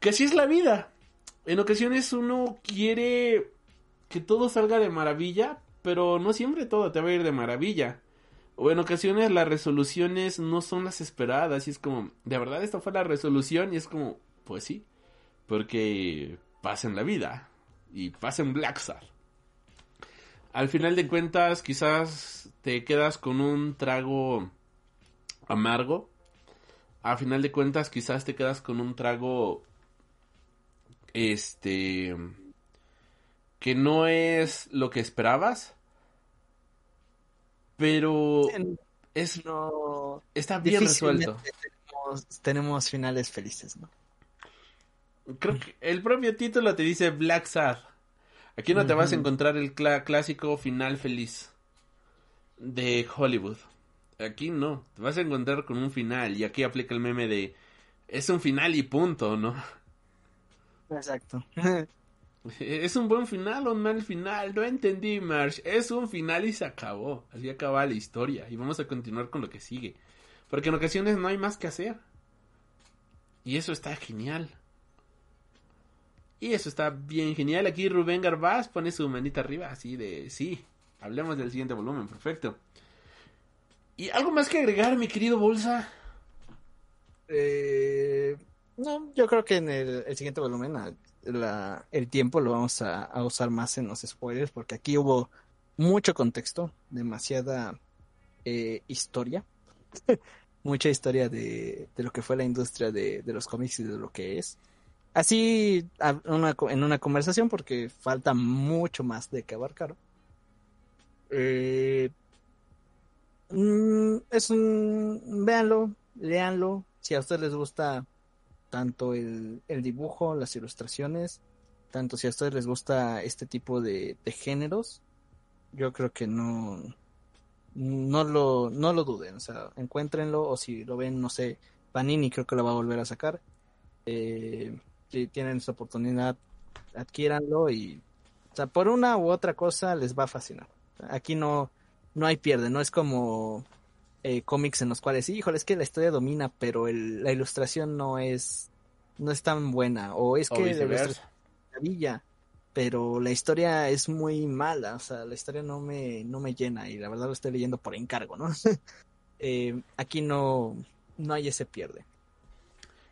Que así es la vida. En ocasiones uno quiere que todo salga de maravilla, pero no siempre todo te va a ir de maravilla. O en ocasiones las resoluciones no son las esperadas y es como, de verdad esta fue la resolución y es como, pues sí, porque pasa en la vida y pasa en Black Sad. al final de cuentas quizás te quedas con un trago amargo. Al final de cuentas quizás te quedas con un trago este que no es lo que esperabas. Pero es No, está bien resuelto. tenemos finales felices, ¿no? Creo que el propio título te dice Black Sad. Aquí no te vas a encontrar el clásico final feliz de Hollywood. Aquí no, te vas a encontrar con un final y aquí aplica el meme de es un final y punto, ¿no? Exacto. ¿Es un buen final o un mal final? No entendí, Marsh. Es un final y se acabó. Así acaba la historia. Y vamos a continuar con lo que sigue. Porque en ocasiones no hay más que hacer. Y eso está genial. Y eso está bien genial. Aquí Rubén Garbaz pone su manita arriba, así de sí. Hablemos del siguiente volumen, perfecto. ¿Y algo más que agregar, mi querido Bolsa? Eh, no, yo creo que en el, siguiente volumen el tiempo lo vamos a, usar más en los spoilers porque aquí hubo mucho contexto, demasiada eh, historia, mucha historia de, lo que fue la industria de los cómics y de lo que es. Así una en una conversación porque falta mucho más de que abarcar. Eh, Mm, es un... Véanlo, léanlo. Si a ustedes les gusta tanto el, el dibujo, las ilustraciones, tanto si a ustedes les gusta este tipo de, de géneros, yo creo que no, no lo, no lo duden. O sea, encuéntrenlo o si lo ven, no sé, Panini creo que lo va a volver a sacar. Eh, si tienen esa oportunidad, adquiéranlo y, o sea, por una u otra cosa les va a fascinar. Aquí no, no hay pierde, no es como eh, cómics en los cuales, híjole, es que la historia domina, pero el- la ilustración no es, no es tan buena, o es O que la viceversa. ilustración es maravilla, pero la historia es muy mala, o sea, la historia no me, no me llena y la verdad lo estoy leyendo por encargo, ¿no? Eh, aquí no, no hay ese pierde.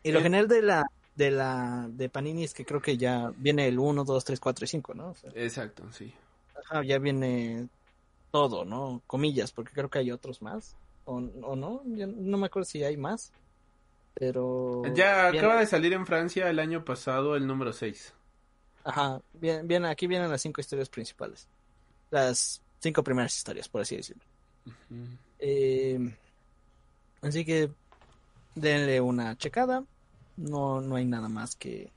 Y lo Eh. genial de la, de la, de Panini es que creo que ya viene el 1, 2, 3, 4 y 5, ¿no? O sea, Exacto, sí. Ajá, ya viene todo, ¿no? Comillas, porque creo que hay otros más. O, o no, Yo no me acuerdo si hay más. Pero. Ya viene- acaba de salir en Francia el año pasado el número 6. Ajá, bien, bien, aquí vienen las cinco historias principales. Las cinco primeras historias, por así decirlo. Eh, así que denle una checada. No, no hay nada más que,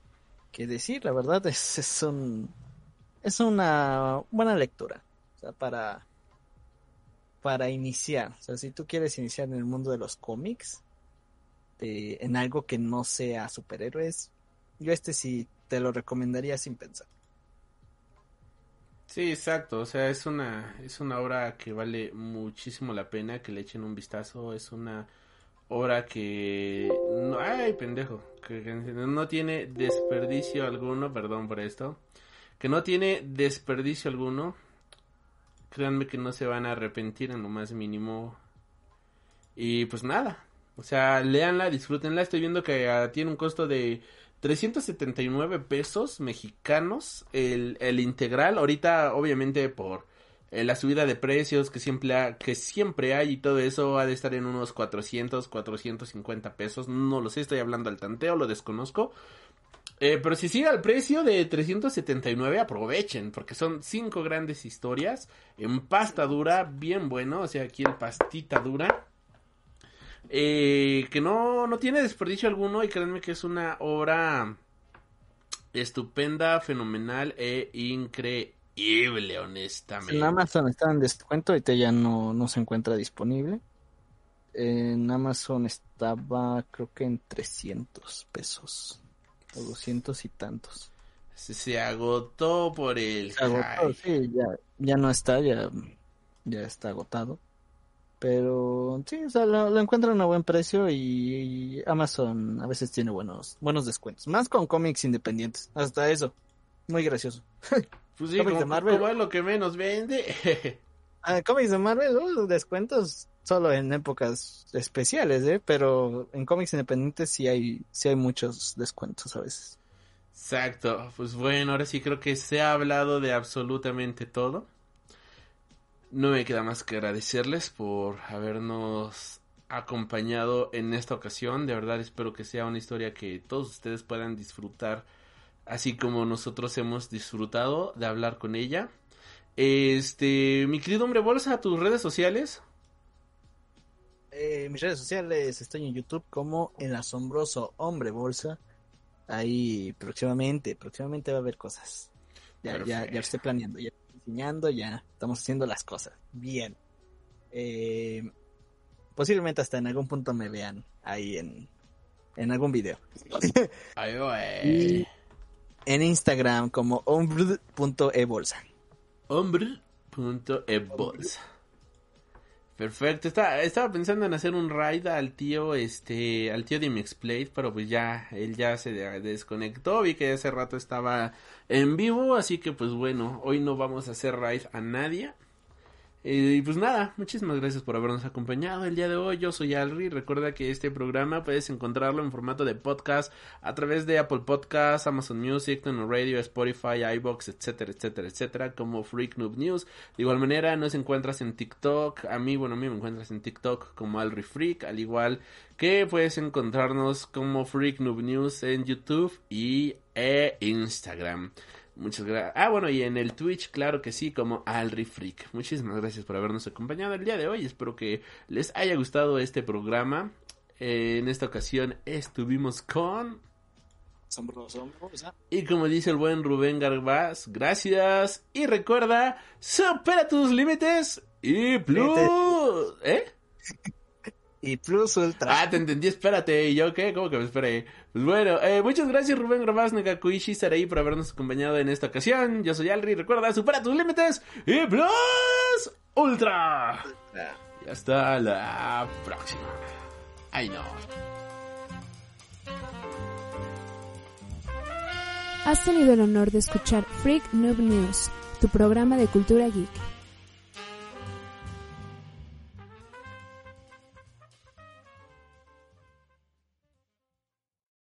que decir, la verdad. Es, es un es una buena lectura. O sea, para para iniciar. O sea, si tú quieres iniciar en el mundo de los cómics, de- en algo que no sea superhéroes, yo este sí te lo recomendaría sin pensar. Sí, exacto, o sea, es una es una obra que vale muchísimo la pena que le echen un vistazo, es una obra que no, ay, pendejo, que, no tiene desperdicio alguno, perdón por esto, que no tiene desperdicio alguno. Créanme que no se van a arrepentir en lo más mínimo. Y pues nada, o sea, léanla, disfrútenla. Estoy viendo que ah, tiene un costo de 379 pesos mexicanos el, el integral. Ahorita, obviamente, por eh, la subida de precios que siempre, ha- que siempre hay y todo eso, ha de estar en unos 400, 450 pesos. No lo sé, estoy hablando al tanteo, lo desconozco. Eh, pero si sigue al precio de 379, aprovechen, porque son cinco grandes historias en pasta dura, bien bueno, o sea, aquí el pastita dura. Eh, que no, no tiene desperdicio alguno y créanme que es una obra estupenda, fenomenal e increíble, honestamente. En Amazon está en descuento, ahorita ya no, no se encuentra disponible. En Amazon estaba creo que en 300 pesos o 200 y tantos. Se, se agotó por el Se agotó, sí, ya, ya no está, ya, ya está agotado. Pero sí, o sea, lo, lo encuentran a buen precio y, y Amazon a veces tiene buenos, buenos descuentos. Más con cómics independientes, hasta eso. Muy gracioso. Pues sí, Cómics como, de Marvel. como es lo que menos vende. Ah, cómics de Marvel, uh, descuentos solo en épocas especiales, ¿eh? Pero en cómics independientes sí hay, sí hay muchos descuentos a veces. Exacto, pues bueno, ahora sí creo que se ha hablado de absolutamente todo. no me queda más que agradecerles por habernos acompañado en esta ocasión. De verdad espero que sea una historia que todos ustedes puedan disfrutar, así como nosotros hemos disfrutado de hablar con ella. Este, mi querido hombre bolsa, tus redes sociales. Eh, mis redes sociales estoy en YouTube como el asombroso hombre bolsa. Ahí próximamente, próximamente va a haber cosas. Ya, ya, ya lo estoy planeando, ya estoy diseñando, ya estamos haciendo las cosas. Bien. Eh, posiblemente hasta en algún punto me vean ahí en, en algún video. Ay, en Instagram como hombre.ebolsa. Hombre.ebolsa. Perfecto, estaba, pensando en hacer un raid al tío, este, al tío de Mixplate, pero pues ya, él ya se de- desconectó, vi que hace rato estaba en vivo, así que pues bueno, hoy no vamos a hacer raid a nadie. Eh, y pues nada, muchísimas gracias por habernos acompañado el día de hoy. Yo soy Alri. Recuerda que este programa puedes encontrarlo en formato de podcast a través de Apple Podcasts, Amazon Music, Tuner Radio, Spotify, iBox, etcétera, etcétera, etcétera, como Freak News. De igual manera, nos encuentras en TikTok. A mí, bueno, a mí me encuentras en TikTok como Alri Freak, al igual que puedes encontrarnos como Freak News en YouTube y e Instagram. Muchas gracias. Ah, bueno, y en el Twitch, claro que sí, como Alri Freak. Muchísimas gracias por habernos acompañado el día de hoy. Espero que les haya gustado este programa. Eh, en esta ocasión estuvimos con... Y como dice el buen Rubén Garbaz, gracias. Y recuerda, supera tus límites y plus... ¿Eh? Y Plus Ultra. Ah, te entendí, espérate. ¿Y yo qué? ¿Cómo que me esperé? Pues bueno, eh, muchas gracias Rubén Garbaz, Nagakuishi, Saraí por habernos acompañado en esta ocasión. Yo soy Alri, recuerda, supera tus límites y plus ultra. Y hasta la próxima. Ay no. Has tenido el honor de escuchar Freak Noob News, tu programa de cultura geek.